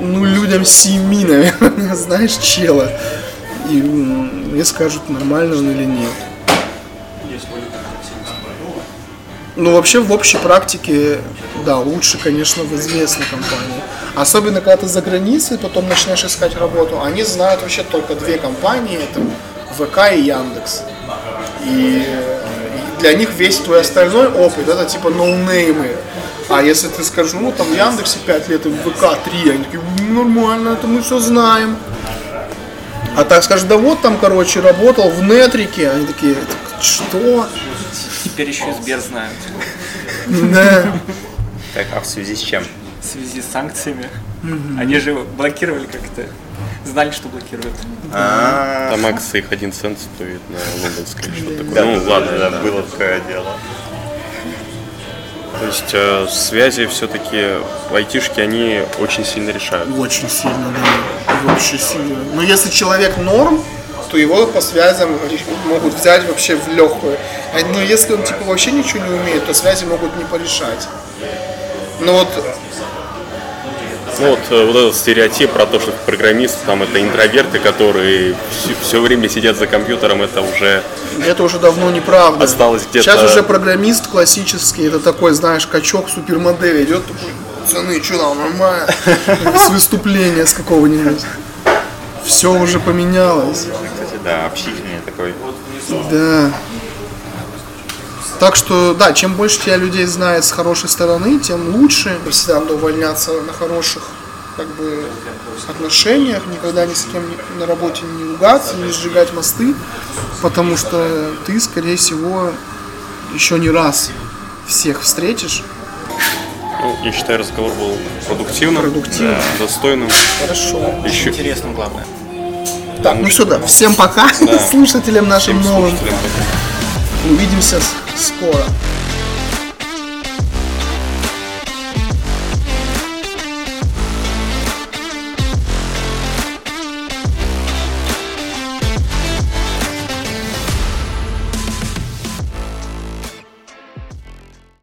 ну, людям семи, *laughs* наверное, знаешь, чела. И мне скажут, нормально он или нет. Ну, вообще, в общей практике, да, лучше, конечно, в известной компании. Особенно, когда ты за границей, потом начинаешь искать работу, они знают вообще только две компании, это ВК и Яндекс. И для них весь твой остальной опыт, это типа ноунеймы. А если ты скажешь, ну, там в Яндексе 5 лет и в ВК 3, они такие, «М, нормально, это мы все знаем. А так скажешь, да вот там, короче, работал в Нетрике, они такие, «Так что? Теперь еще и Сбер знают. Да. Так, а в связи с чем? В связи с санкциями. Они же блокировали как-то. Знали, что блокируют. А, Там акция их один цент стоит на лондонской, что такое. ну ладно, было такое дело. То есть э, связи все-таки айтишки, они очень сильно решают. Очень сильно, да. Очень сильно. Но если человек норм, то его по связям могут взять вообще в легкую. А, Но если он типа вообще ничего не умеет, то связи могут не порешать. Но вот Ну вот, э, вот этот стереотип про то, что программисты там это интроверты, которые все, время сидят за компьютером, это уже это уже давно неправда. Осталось где-то- Сейчас уже программист классический, это такой, знаешь, качок супермодель идет такой, пацаны, что там, нормально? *laughs* С выступления с какого-нибудь. Все уже поменялось. Кстати, да, общительный такой. Да. Так что, да, чем больше тебя людей знает с хорошей стороны, тем лучше. Всегда надо увольняться на хороших как бы, отношениях, никогда ни с кем на работе не ругаться, не сжигать мосты, потому что ты, скорее всего, еще не раз всех встретишь. Ну, я считаю, разговор был продуктивным, Продуктивным. да, достойным. Хорошо. Еще Интересно, главное. Так, ну все, да, всем пока, *laughs* слушателям нашим всем новым. слушателям пока. Увидимся скоро.